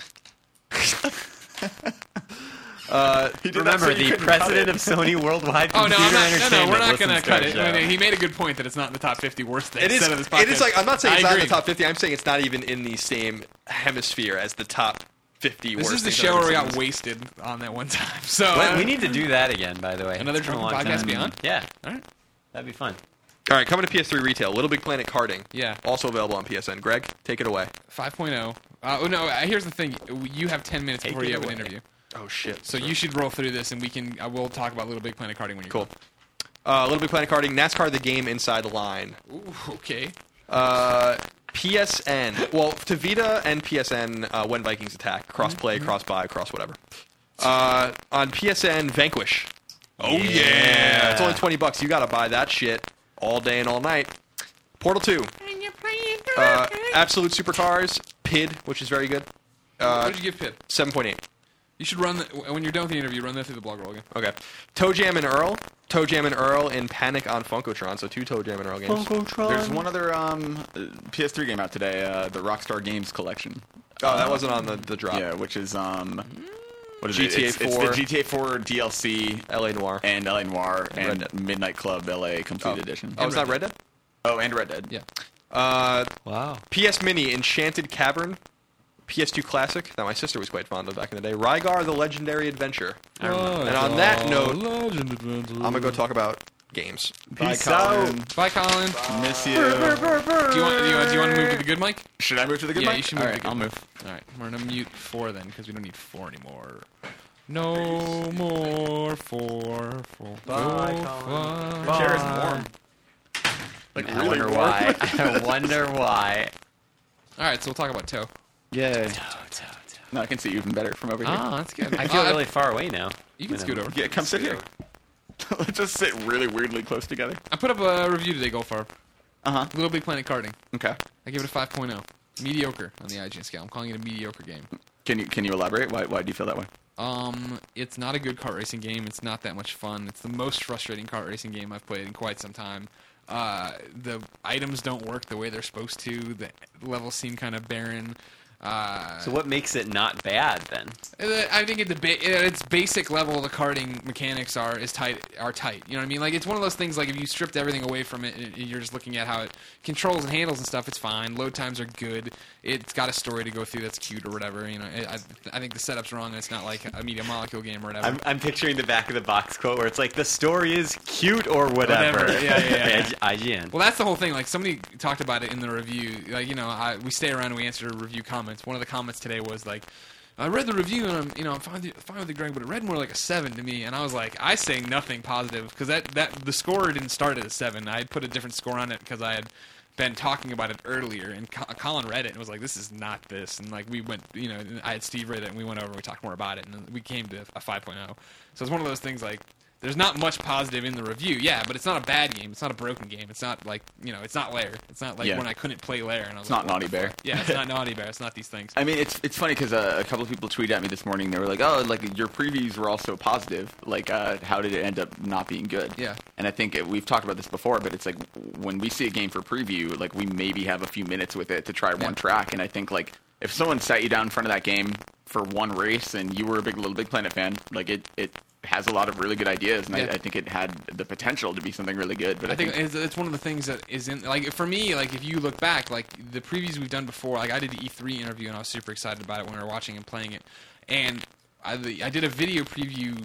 Remember, the president of Sony Worldwide Oh Computer no, I'm not, no, no, Entertainment we're not gonna cut it. I mean, he made a good point that it's not in the top 50 worst things It is. said of this podcast. It is like I'm not saying it's not in the top 50. I'm saying it's not even in the same hemisphere as the top 50 This worst. is the show where we got seen. wasted on that one time. So Wait, uh, we need to do that again, by the way. Another It's Drunken Podcast time. Beyond? Yeah, All right. that'd be fun. All right, coming to PS3 retail. Little Big Planet karting. Yeah. Also available on PSN. Greg, take it away. 5.0. Uh, oh no, uh, here's the thing. You have 10 minutes Take before you have an interview. Oh shit. So you should roll through this, and we can. Uh, we'll talk about Little Big Planet karting when you're cool. Uh, Little Big Planet karting. NASCAR the game inside the line. Ooh, okay. Uh, PSN. Well, to Vita and PSN, uh, when Vikings attack, cross play, cross buy, cross whatever. Uh, on PSN, Vanquish. Oh yeah. It's only twenty bucks. You gotta buy that shit all day and all night. Portal Two. Uh, Absolute Supercars, PID, which is very good. what Uh, did you give Pip? seven point eight. You should run the, when you're done with the interview. Run that through the blog roll again. Okay. Toe Jam and Earl. Toe Jam and Earl in Panic on Funkotron. So two Toe Jam and Earl games. There's one other um, uh, PS3 game out today, uh, the Rockstar Games Collection. Oh, that wasn't on the, the drop. Yeah, which is um, what is GTA it? It's, it's 4. the GTA 4 DLC L.A. Noire. and LA Noire Red and Dead. Midnight Club LA Complete oh. Edition. Oh, it's not Red Dead? Oh, and Red Dead. Yeah. Uh, Wow. PS Mini Enchanted Cavern. PS2 classic that my sister was quite fond of back in the day. Rygar the Legendary Adventure. And on that note, Legend Adventure. I'm gonna go talk about games. Peace out. out. Bye, Colin. Miss you. Do you want? Do you want? Do you want to move to the good mic? Should I move to the good yeah, mic? you should move. All to the good I'll mic. move. All right, we're gonna mute four then because we don't need four anymore. No more four. four Bye, four, Colin. five. Chair is warm. Like I really wonder warm. why. I wonder why. All right, so we'll talk about toe. Yay. No, I can see you even better from over here. Ah, that's good. I feel Uh, really far away now. You can scoot over. Yeah, come sit here. Let's just sit really weirdly close together. I put up a review today, Goldfarb. Uh huh. Little Big Planet karting. Okay. I give it a 5.0. Mediocre on the IGN scale. I'm calling it a mediocre game. Can you can you elaborate? Why why do you feel that way? Um, it's not a good kart racing game. It's not that much fun. It's the most frustrating kart racing game I've played in quite some time. Uh, the items don't work the way they're supposed to. The levels seem kind of barren. Uh, So what makes it not bad then? Uh, I think at the ba- at its basic level, the karting mechanics are is tight are tight. You know what I mean? Like it's one of those things. Like if you stripped everything away from it, and you're just looking at how it controls and handles and stuff. It's fine. Load times are good. It's got a story to go through that's cute or whatever. You know, I, I think the setup's wrong. and It's not like a media molecule game or whatever. I'm, I'm picturing the back of the box quote where it's like the story is cute or whatever. Whatever. Yeah, yeah, yeah. I- IGN. Well, that's the whole thing. Like somebody talked about it in the review. Like you know, I, we stay around and we answer review comments. One of the comments today was like, "I read the review and I'm you know I'm fine with, fine with it, Greg, but it read more like a seven to me." And I was like, I say nothing positive because that that the score didn't start at a seven. I had put a different score on it because I had been talking about it earlier, and Co- Colin read it and was like, "This is not this." And like we went, you know, I had Steve read it and we went over and we talked more about it, and we came to a 5.0. So it's one of those things like there's not much positive in the review, yeah, but it's not a bad game. It's not a broken game. It's not like you know, it's not Lair. It's not like Yeah. when I couldn't play Lair and I was It's like, not Naughty Bear. Yeah, it's not Naughty Bear. It's not these things. I mean, it's it's funny because uh, a couple of people tweeted at me this morning. They were like, "Oh, like your previews were all so positive. Like, uh, how did it end up not being good?" Yeah. And I think it, we've talked about this before, but it's like when we see a game for preview, like we maybe have a few minutes with it to try one track, and I think like if someone sat you down in front of that game for one race and you were a big Little Big Planet fan, like it it has a lot of really good ideas, and Yeah. I, I think it had the potential to be something really good. But I, I think it's, it's one of the things that is in like for me like if you look back like the previews we've done before like I did the E3 interview and I was super excited about it when we were watching and playing it and I, I did a video preview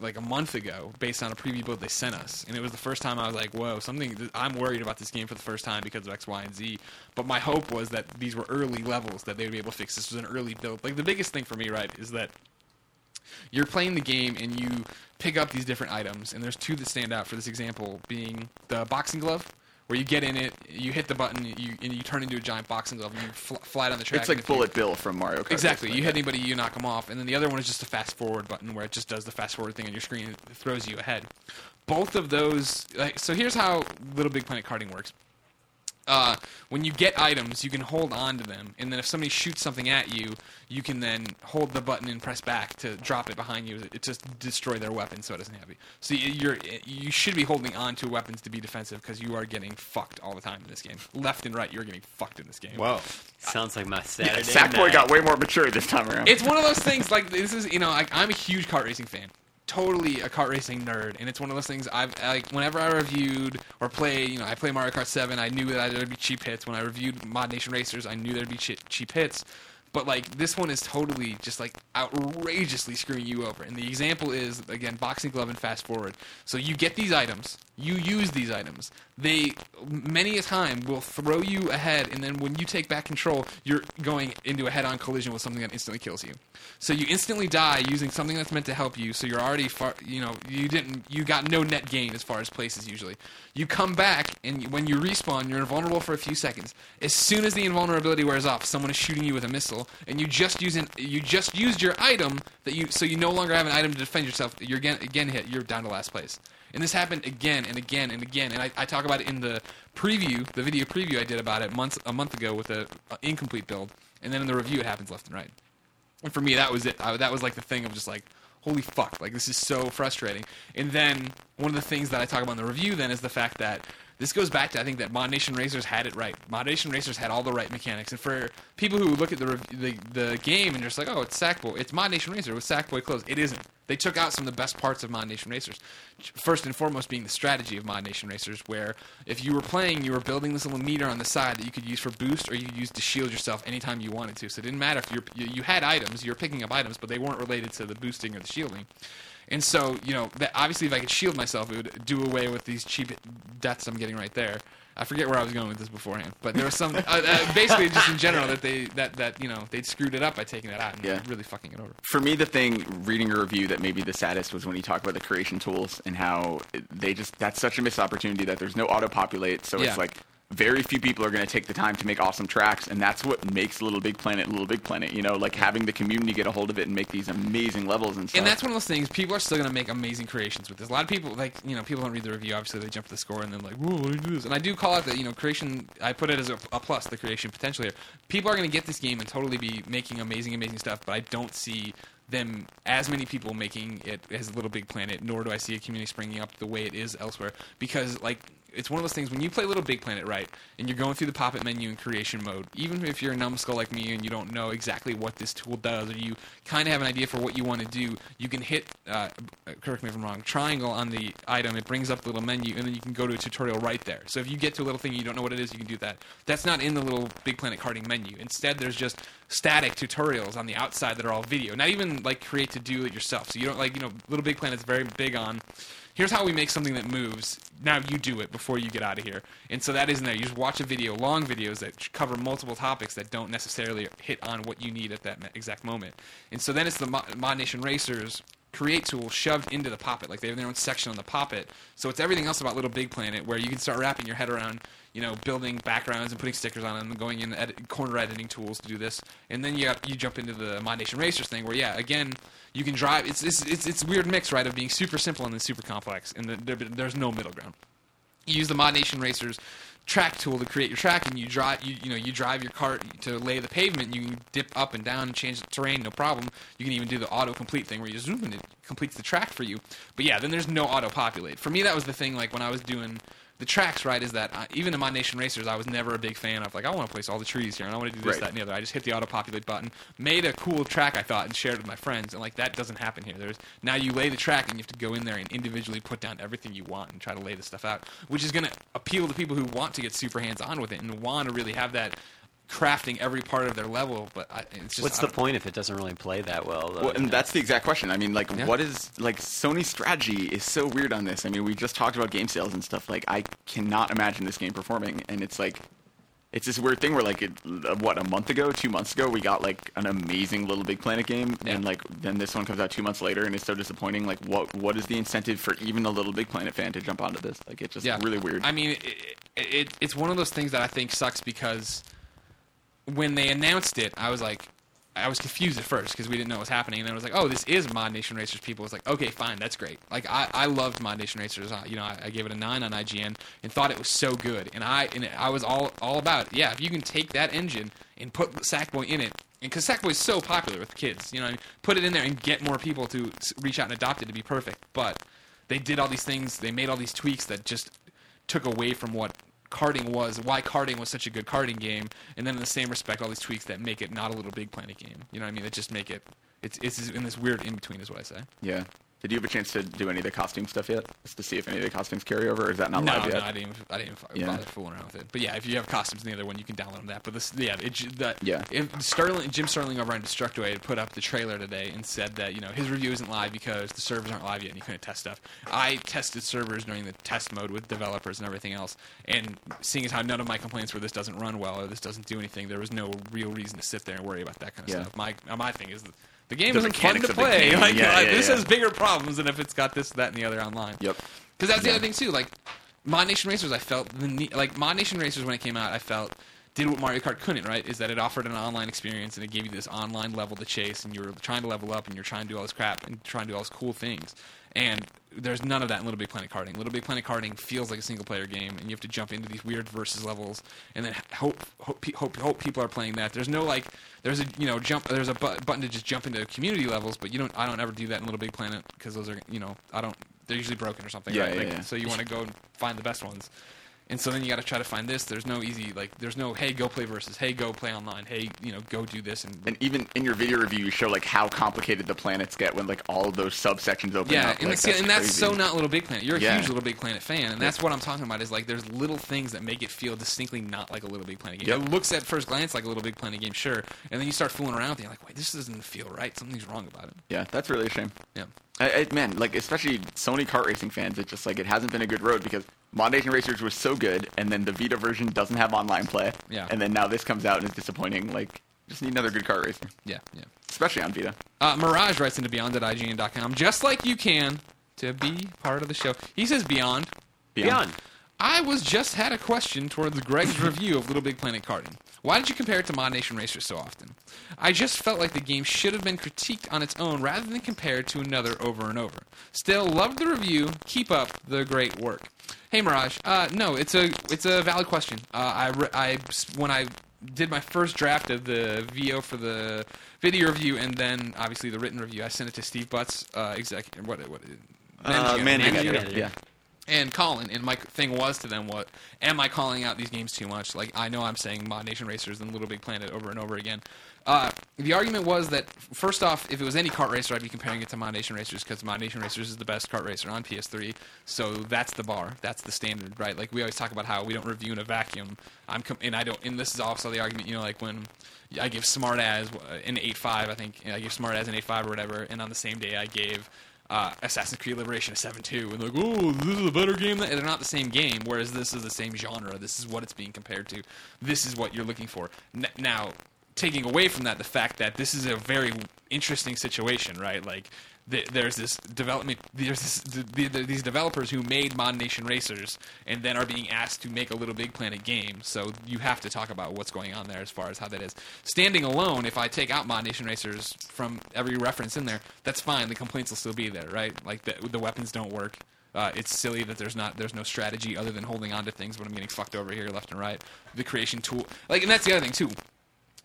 like a month ago based on a preview build they sent us and it was the first time I was like whoa something I'm worried about this game for the first time because of X Y and Z but my hope was that these were early levels that they would be able to fix this was an early build like the biggest thing for me right is that you're playing the game and you pick up these different items and there's two that stand out for this example being the boxing glove where you get in it you hit the button you, and you turn into a giant boxing glove and you fl- fly down the track it's like if you- Bullet Bill from Mario Kart. Exactly. Like You hit that. anybody, you knock them off, and then the other one is just a fast forward button where it just does the fast forward thing on your screen and throws you ahead. Both of those. Like, so here's how Little Big Planet karting works. Uh, when you get items, you can hold on to them, and then if somebody shoots something at you, you can then hold the button and press back to drop it behind you. It just destroy their weapon, so it doesn't have you. So you- you're you should be holding on to weapons to be defensive because you are getting fucked all the time in this game. Left and right, you're getting fucked in this game. Whoa. Sounds like my Saturday Sackboy night. got way more mature this time around. it's one of those things like this is you know like I'm a huge kart racing fan totally a kart racing nerd and it's one of those things I've like whenever I reviewed or play you know I play Mario Kart 7 I knew that there'd be cheap hits. When I reviewed Mod Nation Racers I knew there'd be cheap hits but like this one is totally just like outrageously screwing you over. And the example is again boxing glove and fast forward. So you get these items. You use these items. They many a time will throw you ahead. And then when you take back control you're going into a head-on collision with something that instantly kills you. So you instantly die using something that's meant to help you. So you're already far you know you didn't you got no net gain as far as places usually. You come back and when you respawn you're invulnerable for a few seconds. As soon as the invulnerability wears off someone is shooting you with a missile and you just use an, you just used your item that you so you no longer have an item to defend yourself you're again again hit you're down to last place and this happened again and again and again. And I, I talk about it in the preview, the video preview I did about it months a month ago with a, a incomplete build. And then in the review, it happens left and right. And for me, that was it. I, that was like the thing of just like, holy fuck, like this is so frustrating. And then one of the things that I talk about in the review then is the fact that this goes back to I think that Mod Nation Racers had it right. Mod Nation Racers had all the right mechanics. And for people who look at the the, the game and just like, oh, it's Sackboy, it's Mod Nation Racer with Sackboy clothes. It isn't. They took out some of the best parts of Mod Nation Racers. First and foremost, being the strategy of Mod Nation Racers, where if you were playing, you were building this little meter on the side that you could use for boost, or you could use to shield yourself anytime you wanted to. So it didn't matter if you you had items, you were picking up items, but they weren't related to the boosting or the shielding. And so, you know, that obviously, if I could shield myself, it would do away with these cheap deaths I'm getting right there. I forget where I was going with this beforehand, but there was some, uh, uh, basically, just in general, that they that that you know they screwed it up by taking that out and Yeah. really fucking it over. for me, the thing reading a review that maybe the saddest was when you talk about the creation tools and how they just that's such a missed opportunity that there's no auto populate. So Yeah. it's like very few people are going to take the time to make awesome tracks, and that's what makes Little Big Planet Little Big Planet. You know, like having the community get a hold of it and make these amazing levels and stuff. And that's one of those things. People are still going to make amazing creations with this. A lot of people, like you know, people don't read the review. Obviously, they jump to the score and they're like, "Whoa, what do you do this?" And I do call out that you know, creation. I put it as a, a plus, the creation potential here. People are going to get this game and totally be making amazing, amazing stuff. But I don't see them as many people making it as Little Big Planet. Nor do I see a community springing up the way it is elsewhere. Because like. It's one of those things when you play Little Big Planet right, and you're going through the pop-up menu in creation mode. Even if you're a numbskull like me and you don't know exactly what this tool does, or you kind of have an idea for what you want to do, you can hit. Uh, correct me if I'm wrong. Triangle on the item, it brings up the little menu, and then you can go to a tutorial right there. So if you get to a little thing you don't know what it is, you can do that. That's not in the Little Big Planet karting menu. Instead, there's just static tutorials on the outside that are all video. Not even like create to do it yourself. So you don't like you know Little Big Planet's very big on. Here's how we make something that moves. Now you do it before you get out of here. And so that isn't there. You just watch a video, long videos that cover multiple topics that don't necessarily hit on what you need at that exact moment. And so then it's the Mo- Mod Nation Racers create tool shoved into the Popit. Like they have their own section on the Popit. So it's everything else about Little Big Planet where you can start wrapping your head around, you know, building backgrounds and putting stickers on them and going in edit, corner editing tools to do this. And then you have, you jump into the Mod Nation Racers thing where yeah, again, you can drive. It's it's it's, it's weird mix right of being super simple and then super complex, and the, there, there's no middle ground. You use the Mod Nation Racers track tool to create your track, and you drive you you know you drive your cart to lay the pavement. You can dip up and down and change the terrain, no problem. You can even do the auto complete thing where you zoom and it completes the track for you. But yeah, then there's no auto populate. For me, that was the thing. Like when I was doing the tracks, right, is that uh, even in Mod Nation Racers, I was never a big fan of like I want to place all the trees here and I want to do this, Right. that, and the other. I just hit the auto populate button, made a cool track I thought, and shared it with my friends. And like that doesn't happen here. There's now you lay the track and you have to go in there and individually put down everything you want and try to lay the stuff out, which is going to appeal to people who want to get super hands on with it and want to really have that crafting every part of their level. But I, it's just What's I the point if it doesn't really play that well? Though, Well, and know? that's the exact question. I mean, like, Yeah. what is like Sony's strategy is so weird on this. I mean, we just talked about game sales and stuff. Like, I cannot imagine this game performing, and it's like, it's this weird thing where like, it, uh, what a month ago, two months ago, we got like an amazing Little Big Planet game, Yeah. and like then this one comes out two months later, and it's so disappointing. Like, what what is the incentive for even a Little Big Planet fan to jump onto this? Like, it's just yeah. really weird. I mean, it, it, it, it's one of those things that I think sucks because when they announced it, I was like, I was confused at first because we didn't know what was happening, and then I was like, "Oh, this is Mod Nation Racers." People was like, "Okay, fine, that's great." Like I, I loved Mod Nation Racers. Uh, you know, I, I gave it a nine on IGN and thought it was so good, and I and I was all all about it. Yeah, if you can take that engine and put Sackboy in it, and because Sackboy is so popular with kids, you know, i put it in there and get more people to reach out and adopt it to be perfect. But they did all these things, they made all these tweaks that just took away from what karting was, why karting was such a good karting game, and then in the same respect, all these tweaks that make it not a little big planet game. You know what I mean? That just make it. It's it's in this weird in between, is what I say. yeah. Did you have a chance to do any of the costume stuff yet, just to see if any of the costumes carry over, or is that not no, live no. I didn't. Even, I didn't even Yeah. bother fooling around with it. But yeah, if you have costumes in the other one, you can download them that. But this, yeah, it, that, Yeah. If Sterling, Jim Sterling over on Destructoid put up the trailer today and said that you know his review isn't live because the servers aren't live yet and he couldn't test stuff. I tested servers during the test mode with developers and everything else, and seeing as how none of my complaints were this doesn't run well or this doesn't do anything, there was no real reason to sit there and worry about that kind of Yeah. stuff. My my thing is. The game The isn't fun to play. Like, Yeah, like, yeah, this yeah. has bigger problems than if it's got this, that, and the other online. Yep. Because that's the other thing too. Like Mod Nation Racers, I felt the ne- like Mod Nation Racers when it came out, I felt did what Mario Kart couldn't, right? Is that it offered an online experience and it gave you this online level to chase, and you were trying to level up and you're trying to do all this crap and trying to do all these cool things. And there's none of that in Little Big Planet Karting. Little Big Planet Karting feels like a single player game, and you have to jump into these weird versus levels, and then hope hope hope, hope people are playing that. There's no like there's a you know jump there's a bu- button to just jump into community levels, but you don't I don't ever do that in Little Big Planet because those are you know I don't they're usually broken or something. Yeah, right? yeah, Like, yeah. So you want to go and find the best ones. And so then you got to try to find this. There's no easy like. There's no hey go play versus. Hey go play online. Hey you know go do this and And even in your video review, you show like how complicated the planets get when like all of those subsections open Yeah, up. and, like, that's, and that's so not Little Big Planet. You're a Yeah. huge Little Big Planet fan, and that's what I'm talking about. Is like there's little things that make it feel distinctly not like a Little Big Planet game. Yep. It looks at first glance like a Little Big Planet game, sure, and then you start fooling around with it. You're like, wait, this doesn't feel right. Something's wrong about it. Yeah, that's really a shame. Yeah. I, I, man, like especially Sony kart racing fans, it just like it hasn't been a good road because Mod Nation Racers was so good, and then the Vita version doesn't have online play. Yeah. And then now this comes out and it's disappointing. Like, just need another good kart racer, Yeah, yeah. especially on Vita. Uh, Mirage writes into beyond at IGN.com, just like you can to be part of the show. He says beyond. Beyond. I was just had a question towards Greg's review of Little Big Planet Karting. Why did you compare it to Mod Nation Racers so often? I just felt like the game should have been critiqued on its own rather than compared to another over and over. Still, loved the review. Keep up the great work. Hey Mirage, uh, no, it's a it's a valid question. Uh, I, re- I when I did my first draft of the VO for the video review and then obviously the written review, I sent it to Steve Butts, uh, exec what what Uh. Yeah. And Colin. And my thing was to them, what am I calling out these games too much? Like I know I'm saying Mod Nation Racers and Little Big Planet over and over again. Uh, the argument was that first off, if it was any kart racer, I'd be comparing it to Mod Nation Racers because Mod Nation Racers is the best kart racer on PS3. So that's the bar, that's the standard, right? Like we always talk about how we don't review in a vacuum. I'm com- and I don't. And this is also the argument, you know, like when I give Smart as an 8.5, I think I give Smart as an 8.5 or whatever, and on the same day I gave uh, Assassin's Creed Liberation a 7.2, and like, oh, this is a better game. They're not the same game, whereas this is the same genre. This is what it's being compared to. This is what you're looking for. N- now, taking away from that, the fact that this is a very interesting situation, right? Like, th- there's this development, there's this, th- th- these developers who made Mod Nation Racers, and then are being asked to make a Little Big Planet game. So you have to talk about what's going on there as far as how that is. Standing alone, if I take out Mod Nation Racers from every reference in there, that's fine. The complaints will still be there, right? Like the, the weapons don't work. Uh, it's silly that there's not there's no strategy other than holding on to things when I'm getting fucked over here left and right. The creation tool, like, and that's the other thing too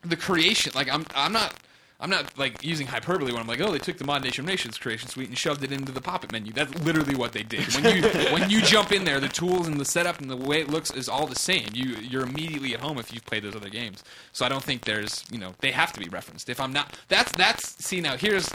the creation like i'm i'm not i'm not like using hyperbole when i'm like oh they took the mod nation nations creation suite and shoved it into the pop-up menu. That's literally what they did. When you when you jump in there the tools and the setup and the way it looks is all the same. You you're immediately at home if you've played those other games. So i don't think there's you know they have to be referenced. If i'm not that's that's see now here's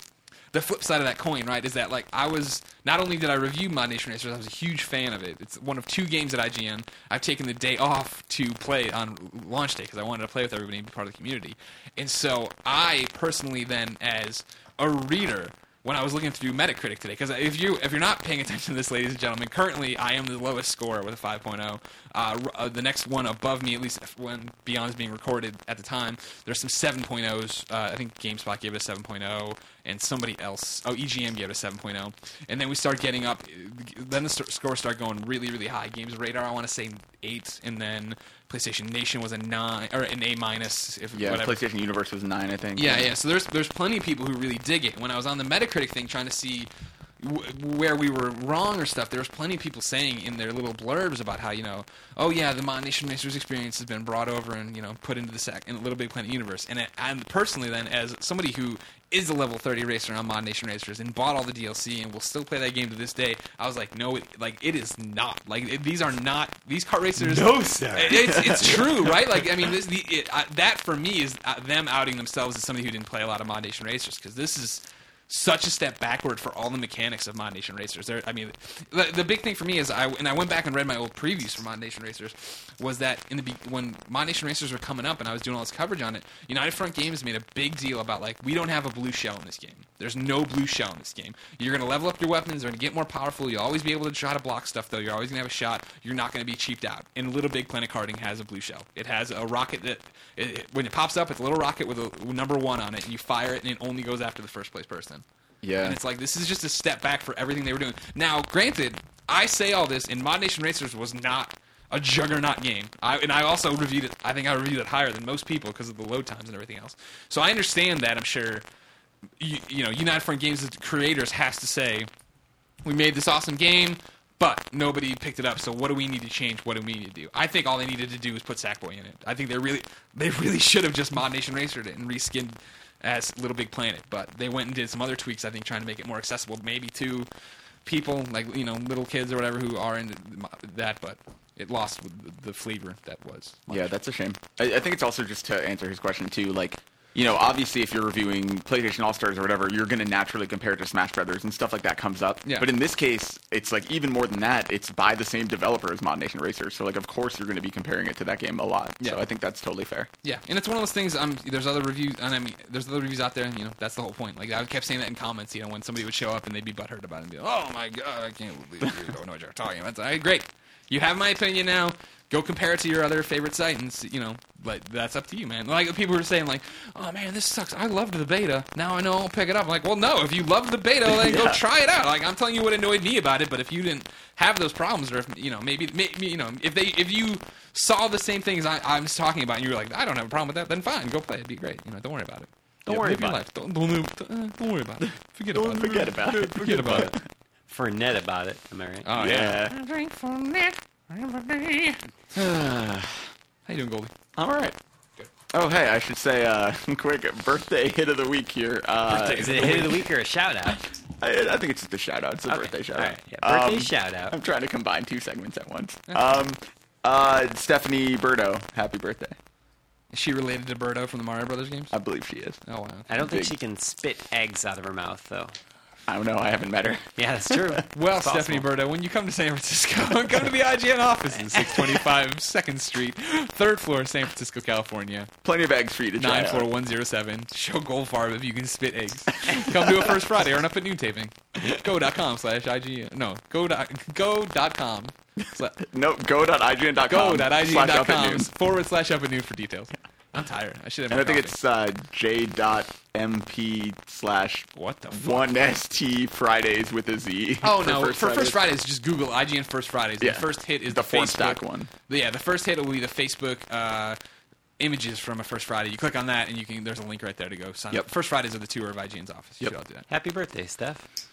the flip side of that coin, right, is that like I was not only did I review Mod Nation Racers, I was a huge fan of it. It's one of two games at IGN I've taken the day off to play on launch day because I wanted to play with everybody and be part of the community. And so I personally then, as a reader, when I was looking through Metacritic today, because if you if you're not paying attention to this, ladies and gentlemen, currently I am the lowest score with a 5.0. Uh, uh, the next one above me, at least when Beyond is being recorded at the time, there's some 7.0s. Uh, I think GameSpot gave it a 7.0, and somebody else, oh EGM gave it a 7.0, and then we start getting up. Then the st- scores start going really really high. Games Radar, I want to say eight, and then PlayStation Nation was a nine or an A minus. If Yeah, whatever. PlayStation Universe was nine, I think. Yeah, yeah. So there's there's plenty of people who really dig it. When I was on the Metacritic thing trying to see where we were wrong or stuff, there was plenty of people saying in their little blurbs about how you know, oh yeah, the Mod Nation Racers experience has been brought over and you know put into the sec in the Little Big Planet universe. And it, and personally, then as somebody who is a level 30 racer on Mod Nation Racers and bought all the DLC and will still play that game to this day, I was like, no, it, like it is not. Like it, these are not these kart racers. No, sir. It's it's true, right? Like I mean, this, the, it, uh, that for me is uh, them outing themselves as somebody who didn't play a lot of Mod Nation Racers because this is such a step backward for all the mechanics of Mod Nation Racers. There, I mean, the, the big thing for me is I and I went back and read my old previews for Mod Nation Racers was that in the when Mod Nation Racers were coming up and I was doing all this coverage on it, United Front Games made a big deal about like we don't have a blue shell in this game. There's no blue shell in this game. You're to level up your weapons. They're to get more powerful. You'll always be able to try to block stuff though. You're always to have a shot. You're not to be cheaped out. And Little Big Planet Karting has a blue shell. It has a rocket that it, it- when it pops up, it's a little rocket with a number one on it, and you fire it, and it only goes after the first place person. Yeah. And it's like this is just a step back for everything they were doing. Now, granted, I say all this, and Mod Nation Racers was not a juggernaut game. I, and I also reviewed it. I think I reviewed it higher than most people because of the load times and everything else. So I understand that. I'm sure. You, you know, United Front Games' creators has to say, we made this awesome game, but nobody picked it up. So what do we need to change? What do we need to do? I think all they needed to do was put Sackboy in it. I think they really, they really should have just Mod Nation Racered it and reskinned as Little Big Planet. But they went and did some other tweaks. I think trying to make it more accessible, maybe to people like you know little kids or whatever who are into that. But it lost the flavor that was. Yeah, that's a shame. I, I think it's also just to answer his question too, like you know, obviously if you're reviewing PlayStation All Stars or whatever, you're going to naturally compare it to Smash Brothers and stuff like that comes up. Yeah. But in this case, it's like even more than that. It's by the same developer as Mod Nation Racer, so like of course you're going to be comparing it to that game a lot. Yeah. So I think that's totally fair. Yeah, and it's one of those things. Um, there's other reviews, and I mean, there's other reviews out there. And, you know, that's the whole point. Like I kept saying that in comments. You know, when somebody would show up and they'd be butthurt about it and be, "Oh my god, I can't believe you don't know what you're talking about." It's like, great, you have my opinion now. Go compare it to your other favorite site, and see, you know, like that's up to you, man. Like people were saying, like, "Oh man, this sucks. I loved the beta. Now I know I'll pick it up." I'm like, well, no. If you loved the beta, then go try it out. Like I'm telling you what annoyed me about it. But if you didn't have those problems, or if you know, maybe, maybe you know, if they, if you saw the same things I, I was talking about, and you were like, I don't have a problem with that, then fine, go play. It'd be great. You know, don't worry about it. Don't Yeah, worry about life. Don't, don't, uh, don't worry about it. Forget about it. forget about it. Forget about it. Forget about it. Am I right? Oh yeah. Yeah. Drink from it every day. How you doing, Goldie? All right. Oh hey, I should say uh, quick birthday hit of the week here. Uh, Is it a hit of the week or a shout out? I, I think it's just a shout out. It's a Okay, birthday shout all out. right, yeah, birthday Um, shout out. I'm trying to combine two segments at once. Um, uh, Stephanie Birdo, happy birthday. Is she related to Birdo from the Mario Brothers games? I believe she is. Oh wow. I don't think Big. she can spit eggs out of her mouth, though. I don't know. I haven't met her. Yeah, that's true. Well, It's Stephanie possible. Birdo, when you come to San Francisco, come to the IGN offices, 625 2nd Street, third floor, San Francisco, California. Plenty of eggs for you to try. Nine out. four one zero seven. Show Goldfarb if you can spit eggs. Come to a first Friday or an up at noon taping. Go.com slash IGN. No, go dot go dot com. Sla- No, go.ign.com. Go dot IG slash dot up at com forward slash up at noon for details. I'm tired. I should have. And I think coffee. it's uh, j.mp slash what the fuck? one st Fridays with a z. Oh no! for Fridays. First Fridays, just Google IGN First Fridays. Yeah. The first hit is The the, four Facebook stack one. Yeah, the first hit will be the Facebook uh, images from a First Friday. You click on that, and you can. There's a link right there to go sign Yep. up. First Fridays are the tour of IGN's office. You Yep. should all do that. Happy birthday, Steph.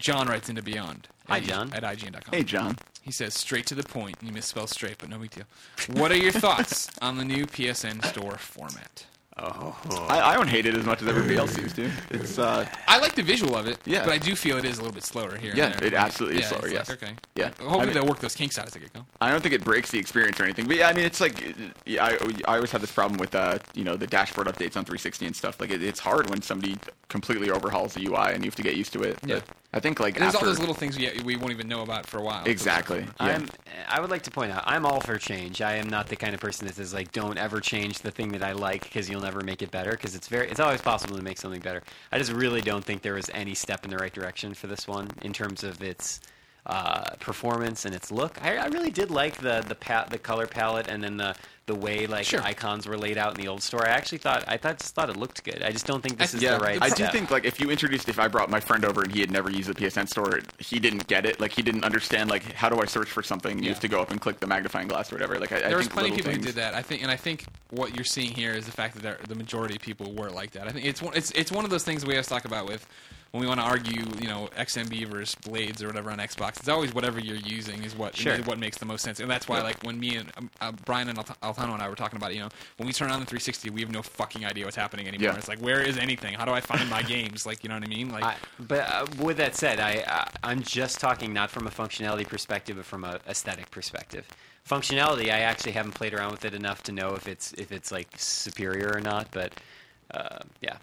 John writes into Beyond. Hi, at- John. At IGN.com. Hey, John. He says straight to the point. You misspelled straight, but no big deal. What are your thoughts on the new PSN store format? I, I don't hate it as much as everybody else seems to. It's uh, I like the visual of it, Yeah. but I do feel it is a little bit slower here. Yeah, it absolutely is yeah, slower, it's yes. Like, okay. Yeah. Hopefully I mean- they'll work those kinks out as they get going. I don't think it breaks the experience or anything, but yeah, I mean, it's like yeah, I, I always have this problem with uh, you know the dashboard updates on 360 and stuff. Like it, it's hard when somebody completely overhauls the UI and you have to get used to it. Yeah. But I think like And there's after all those little things we, we won't even know about for a while. exactly. Yeah. I'm. I would like to point out, I'm all for change. I am not the kind of person that says like, don't ever change the thing that I like because you'll never make it better. Because it's very, it's always possible to make something better. I just really don't think there was any step in the right direction for this one in terms of its uh, performance and its look. I, I really did like the the pa- the color palette and then the the way like Sure. icons were laid out in the old store. I actually thought I thought just thought it looked good. I just don't think this I- is yeah, the right. I do step. think like if you introduced if I brought my friend over and he had never used the PSN store, he didn't get it. Like he didn't understand like how do I search for something? You Yeah. have to go up and click the magnifying glass or whatever. Like I, I There was think plenty of people things, who did that. I think, and I think what you're seeing here is the fact that there, the majority of people were like that. I think it's one, it's it's one of those things we always talk about with when we want to argue, you know, XMB versus Blades or whatever on Xbox. It's always whatever you're using is what Sure. is what makes the most sense, and that's why like when me and um, uh, Brian and Alt- Altano and I were talking about, it, you know, when we turn on the 360, we have no fucking idea what's happening anymore. Yeah. It's like where is anything? How do I find my games? Like you know what I mean? Like I, but uh, with that said, I, I I'm just talking not from a functionality perspective, but from a aesthetic perspective. Functionality, I actually haven't played around with it enough to know if it's if it's like superior or not. But uh, yeah,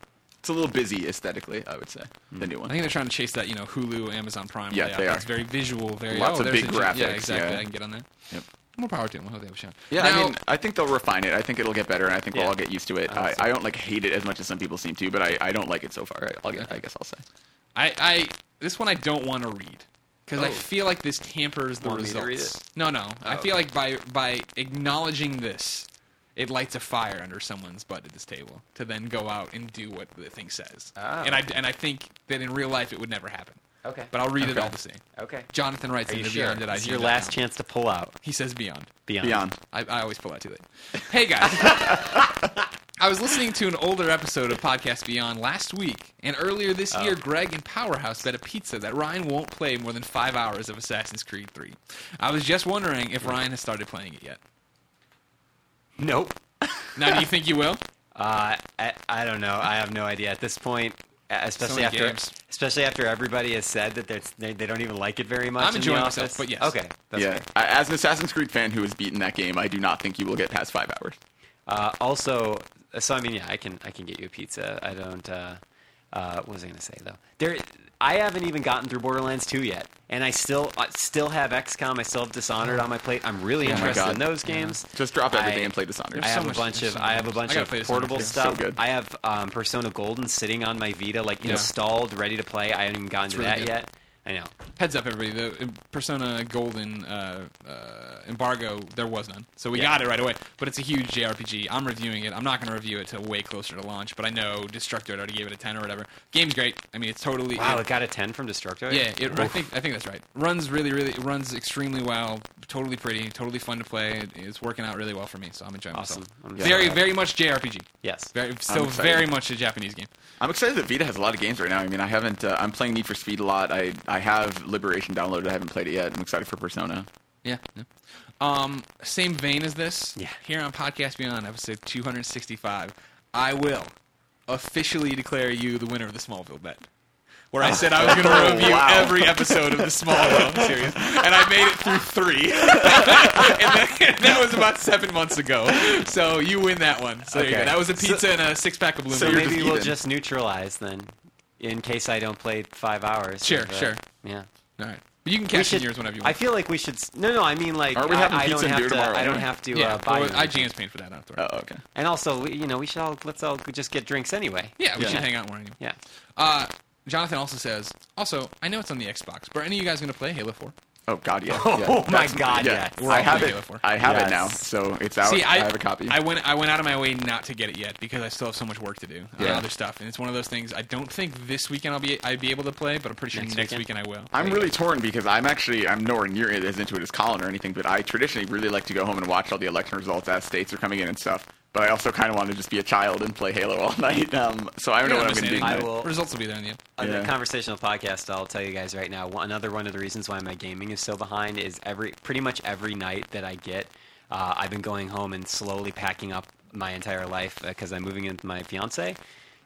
It's a little busy aesthetically, I would say. The hmm. new one. I think they're trying to chase that, you know, Hulu, Amazon Prime. Yeah, layout. they are. It's very visual, very Lots oh, of big a- Yeah, exactly. yeah. I can get on that. Yep. More power to them. I hope they have a shot. Yeah, Now- I mean, I think they'll refine it. I think it'll get better, and I think we'll all get used to it. I I. I don't like hate it as much as some people seem to, but I, I don't like it so far. I, I'll get, I guess I'll say. I, I this one I don't want to read because I Oh. feel like this tampers the Want results. No, no. I Oh, feel like by by acknowledging this, it lights a fire under someone's butt at this table to then go out and do what the thing says. Ah. And I and I think that in real life it would never happen. Okay. But I'll read it Okay. all the same. Okay. Jonathan writes Are you into sure? beyond at It's your last chance to pull out. He says beyond. Beyond. Beyond. I, I always pull out too late. Hey guys, I was listening to an older episode of Podcast Beyond last week, and earlier this year, Greg and Powerhouse bet a pizza that Ryan won't play more than five hours of Assassin's Creed 3. I was just wondering if Ryan has started playing it yet. Nope. Now, do you think you will? Uh, I, I don't know. I have no idea at this point. uh, Especially many after, games. especially after everybody has said that they, they don't even like it very much. I'm in the enjoying office. myself, but yes. Okay, that's yeah. fair. I, as an Assassin's Creed fan who has beaten that game, I do not think you will get past five hours. Uh, also, so I mean, yeah, I can I can get you a pizza. I don't. Uh, uh, what was I going to say though? There, I haven't even gotten through Borderlands 2 yet, and I still I still have XCOM. I still have Dishonored on my plate. I'm really Oh interested in those games. Just drop everything I- and play Dishonored. I so have much- a bunch of so I have a much. bunch I gotta of portable stuff. So good. I have um, Persona Golden sitting on my Vita, like Yeah. installed, ready to play. I haven't even gotten to really that good. yet. I know. Heads up, everybody. The uh, Persona Golden uh, uh, embargo, there was none. So we Yeah. got it right away. But it's a huge JRPG. I'm reviewing it. I'm not going to review it till way closer to launch, but I know Destructoid already gave it a 10 or whatever. Game's great. I mean, it's totally. Wow, it- it got a 10 from Destructoid. yeah, it, I think I think that's right. Runs really, really runs extremely well. Totally pretty, totally fun to play. It, it's working out really well for me, so I'm enjoying Awesome. myself. I'm Very, excited. very much JRPG. Yes. Very, still very much a Japanese game. I'm excited that Vita has a lot of games right now. I mean, I haven't. Uh, I'm playing Need for Speed a lot. I I have Liberation downloaded. I haven't played it yet. I'm excited for Persona. Yeah. yeah. Um, same vein as this. Yeah. Here on Podcast Beyond, episode 265, I will officially declare you the winner of the Smallville bet. Where I said I was going to review wow. every episode of the Smallville series, and I made it through three, and, that, that was about seven months ago. So you win that one. So there you go. Okay. That was a So- pizza and a six pack of Blue So maybe we'll just neutralize then, in case I don't play five hours. Sure, of, uh, sure. Yeah. All right, but you can We cash in yours whenever you want. I feel like we should. No, no. I mean, like, Aren't we I, having I pizza don't have to. tomorrow I don't anyway? have to yeah, uh, buy. well, you IGN's paying for that. After. Oh, okay. And also, we, you know, we should all let's all just get drinks anyway. yeah, we Yeah. should hang out more anyway. Yeah. Uh, Jonathan also says, also, I know it's on the Xbox, but are any of you guys going to play Halo 4? Oh God, yeah. Oh, my That's- God, yeah. yes. I have it. Halo 4. I have Yes. it now, so it's out. See, I, I have a copy. I went, I went out of my way not to get it yet because I still have so much work to do and Yeah. other stuff, and it's one of those things. I don't think this weekend I'll be, I'd be able to play, but I'm pretty sure Next next, weekend? weekend I will. I'm really torn because I'm actually I'm nowhere near as into it as Colin or anything, but I traditionally really like to go home and watch all the election results as states are coming in and stuff. But I also kind of want to just be a child and play Halo all night. Um, so I don't know what I'm going to do. I tonight. will- Results will be there in the end. On Yeah. the conversational podcast, I'll tell you guys right now. One, another one of the reasons why my gaming is so behind is every pretty much every night that I get, uh, I've been going home and slowly packing up my entire life because I'm moving in with my fiance.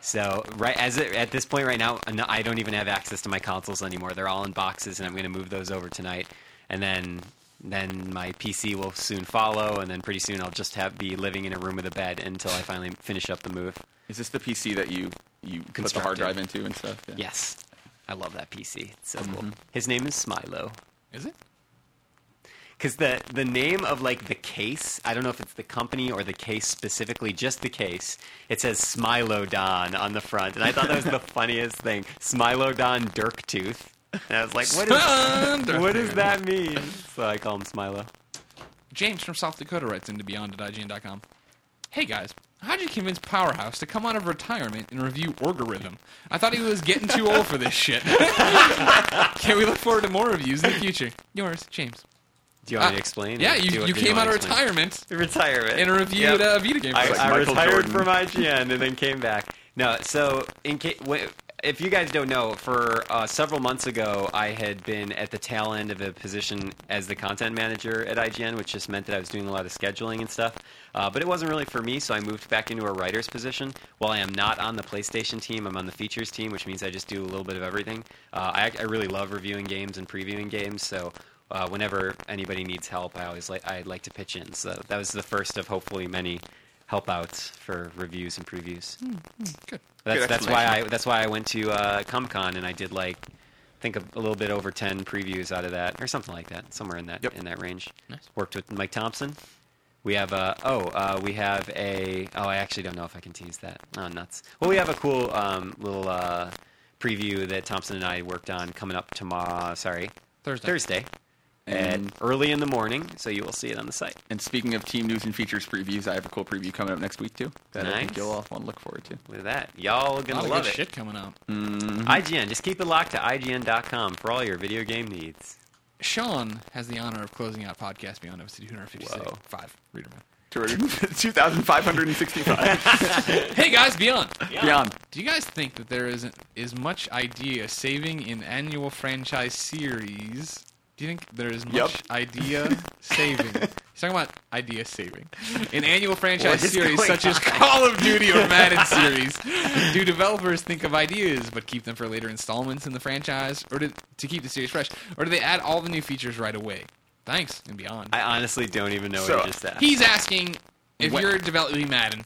So right as it, at this point right now, I don't even have access to my consoles anymore. They're all in boxes, and I'm going to move those over tonight. And then then my PC will soon follow, and then pretty soon I'll just have be living in a room with a bed until I finally finish up the move. Is this the PC that you you put the hard drive into and stuff? Yeah. Yes, I love that PC. It's so Mm-hmm. cool. His name is Smilo. Is it? Because the the name of like the case, I don't know if it's the company or the case specifically, just the case. It says Smilodon on the front, and I thought that was the funniest thing. Smilodon Dirktooth, and I was like, what is what does that mean? So I call him Smilo. James from South Dakota writes into beyond at IGN.com. Hey guys, how'd you convince Powerhouse to come out of retirement and review Orgarhythm? I thought he was getting too old for this shit. Can we look forward to more reviews in the future? Yours, James. Do you want Uh, me to explain? Yeah, or do you, you came want out of explain? retirement Retirement. and reviewed Yep. uh, Vita games. I, like I retired Jordan. from IGN and then came back. No, so in case, if you guys don't know, for uh, several months ago, I had been at the tail end of a position as the content manager at IGN, which just meant that I was doing a lot of scheduling and stuff. Uh, but it wasn't really for me, so I moved back into a writer's position. While I am not on the PlayStation team, I'm on the features team, which means I just do a little bit of everything. Uh, I, I really love reviewing games and previewing games, so uh, whenever anybody needs help, I always like I like to pitch in. So that was the first of hopefully many help outs for reviews and previews. Good. That's Good that's why I that's why I went to uh, Comic Con and I did like I think a, a little bit over ten previews out of that or something like that, somewhere in that Yep. in that range. Nice. Worked with Mike Thompson. We have a oh uh, we have a oh I actually don't know if I can tease that oh nuts. Well we have a cool um, little uh, preview that Thompson and I worked on coming up tomorrow. Sorry Thursday. Thursday. And at early in the morning, so you will see it on the site. and speaking of team news and features previews, I have a cool preview coming up next week too. That I think Nice. you'll all want to look forward to. Look at that. Y'all A gonna lot of love good it. shit coming out. Mm-hmm. IGN. Just keep it locked to IGN.com for all your video game needs. Sean has the honor of closing out podcast beyond episode 256. Whoa. Five. Reader man. 2,565. Hey guys, beyond. Beyond. Do you guys think that there is is much idea saving in annual franchise series? Do you think there is much Yep. idea saving? He's talking about idea saving in annual franchise series going such as? Call of Duty or Madden series. Do developers think of ideas but keep them for later installments in the franchise, or do, to keep the series fresh, or do they add all the new features right away? Thanks and beyond. I honestly don't even know So, what you just said. He's asking if When- you're developing Madden,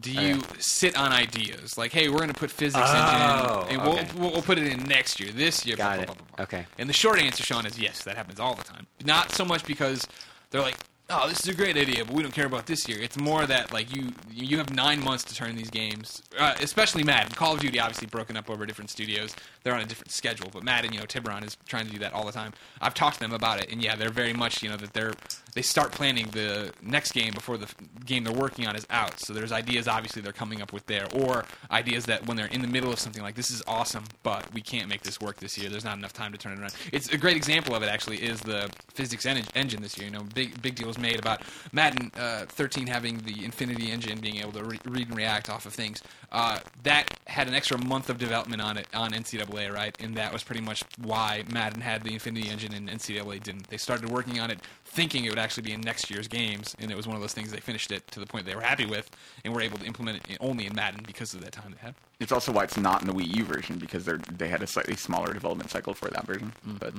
do you Okay. sit on ideas like, hey, we're going to put physics Oh, engine, and we'll, okay. we'll we'll put it in next year, this year. Got blah, it. blah, blah, blah, blah. Okay. And the short answer, Sean, is yes. That happens all the time. Not so much because they're like, oh, this is a great idea, but we don't care about this year. It's more that like you you have nine months to turn these games, uh, especially Madden. Call of Duty obviously broken up over different studios. They're on a different schedule, but Madden, you know, Tiburon is trying to do that all the time. I've talked to them about it, and yeah, they're very much you know that they're they start planning the next game before the game they're working on is out. So there's ideas obviously they're coming up with there, or ideas that when they're in the middle of something like this is awesome, but we can't make this work this year. There's not enough time to turn it around. It's a great example of it actually is the physics en- engine this year. You know, big big deal was made about Madden uh, 13 having the Infinity engine being able to re- read and react off of things. Uh, that had an extra month of development on it on NCAA, right? And that was pretty much why Madden had the Infinity engine and NCAA didn't. They started working on it thinking it would actually be in next year's games, and it was one of those things they finished it to the point they were happy with, and were able to implement it only in Madden because of that time they had. It's also why it's not in the Wii U version because they they had a slightly smaller development cycle for that version. Mm, But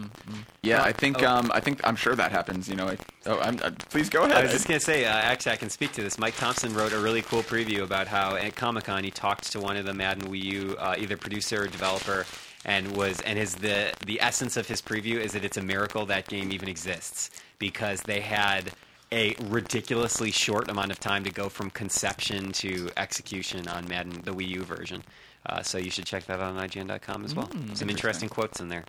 yeah, I think um, I think I'm sure that happens. You know, I, oh, I'm, uh, please go ahead. I was just gonna say, uh, actually, I can speak to this. Mike Thompson wrote a really cool preview about how at Comic Con he talked to one of the Madden Wii U, uh, either producer or developer, and was and his the the essence of his preview is that it's a miracle that game even exists because they had a ridiculously short amount of time to go from conception to execution on Madden the Wii U version. Uh, so you should check that out on IGN.com as well. Some interesting quotes in there.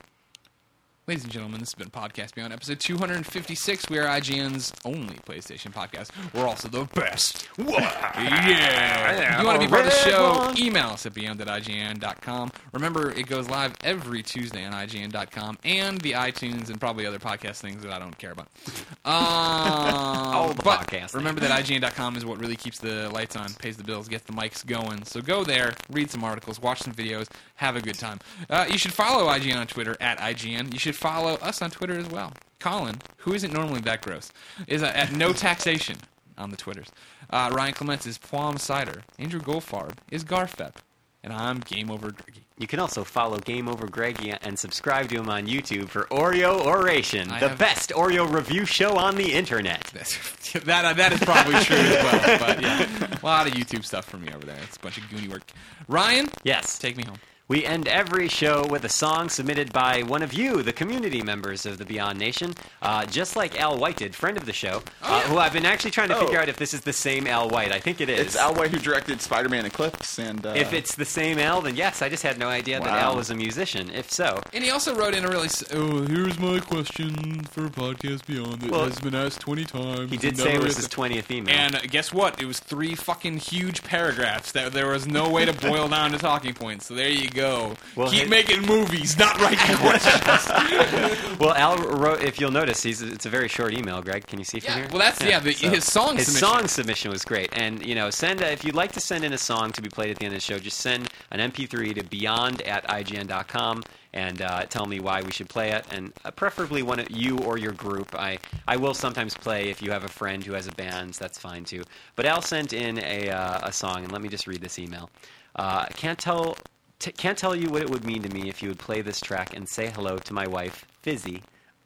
Ladies and gentlemen, this has been Podcast Beyond, episode 256. We are IGN's only PlayStation podcast. We're also the best. Yeah. If you want to be part of the show, email us at beyond at IGN.com. Remember, it goes live every Tuesday on IGN.com and the iTunes and probably other podcast things that I don't care about. Um, All the but podcasting. Remember that IGN.com is what really keeps the lights on, pays the bills, gets the mics going. So go there, read some articles, watch some videos, have a good time. Uh, you should follow IGN on Twitter at IGN. You should follow us on Twitter as well. Colin, who isn't normally that gross, is uh, at no taxation on the Twitters. Uh, Ryan Clements is Plum Cider. Andrew Goldfarb is Garfep. And I'm Game Over Greggy. You can also follow Game Over Greggy and subscribe to him on YouTube for Oreo Oration, I the have- best Oreo review show on the internet. That's, that uh, that is probably true as well. But yeah, a lot of YouTube stuff for me over there. It's a bunch of goony work. Ryan, Yes. take me home. We end every show with a song submitted by one of you, the community members of the Beyond Nation, uh, just like Al White did, friend of the show, uh, who I've been actually trying to Oh. figure out if this is the same Al White. I think it is. it's Al White who directed Spider-Man Eclipse, and uh, If it's the same Al, then yes, I just had no idea that Wow. Al was a musician. If so, And he also wrote in a really. s- Oh, here's my question for Podcast Beyond that Well, has been asked twenty times. he did and say it never was is- his 20th email. And uh, guess what? It was three fucking huge paragraphs that there was no way to boil down to talking points. So there you go. Well, Keep his- making movies, not writing questions. well, Al wrote, if you'll notice, he's, it's a very short email, Greg. Can you see from Yeah, here? well, that's- yeah, the- his song His submission. song submission was great. And, you know, send uh, if you'd like to send in a song to be played at the end of the show, just send an MP3 to beyond at IGN.com and uh, tell me why we should play it. And uh, preferably one of you or your group. I, I will sometimes play if you have a friend who has a band, that's fine too. But Al sent in a, uh, a song, and let me just read this email. Uh, can't tell. T- can't tell you what it would mean to me if you would play this track and say hello to my wife, Fizzy.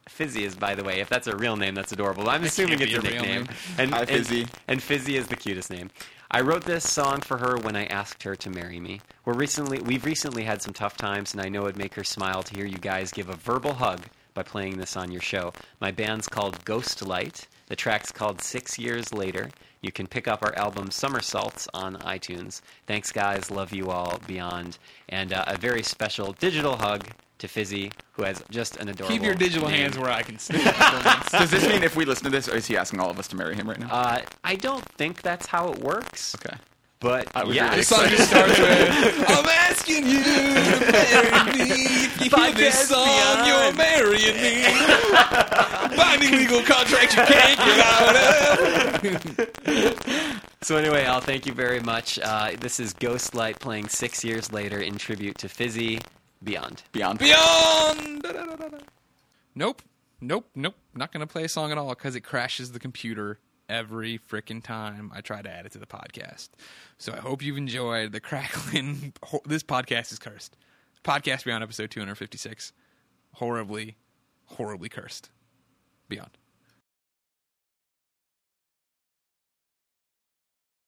Fizzy is, by the way, if that's a real name, that's adorable. I'm assuming it's a be a real nickname. name. And, Hi, and- Fizzy. And, Fizzy is the cutest name. I wrote this song for her when I asked her to marry me. We're recently, we've recently had some tough times, and I know it'd make her smile to hear you guys give a verbal hug by playing this on your show. My band's called Ghost Light. The track's called Six Years Later. You can pick up our album Somersaults on iTunes. Thanks, guys. Love you all beyond. And uh, a very special digital hug to Fizzy, who has just an adorable. Keep your digital name. hands where I can see. Does this mean if we listen to this, is he asking all of us to marry him right now? Uh, I don't think that's how it works. okay. But I was yeah, really This song just starts with I'm asking you to marry me. If you hear this Podcast song, you're marrying me. Binding legal contract you can't get out of. So anyway, Al, thank you very much. Uh, this is Ghostlight playing six years later in tribute to Fizzy. Beyond. Beyond. Beyond. Da-da-da-da-da. Nope. Nope. Nope. Not going to play a song at all because it crashes the computer every freaking time I try to add it to the podcast. So I hope you've enjoyed the crackling. This podcast is cursed. Podcast Beyond episode 256. Horribly, horribly cursed. Beyond.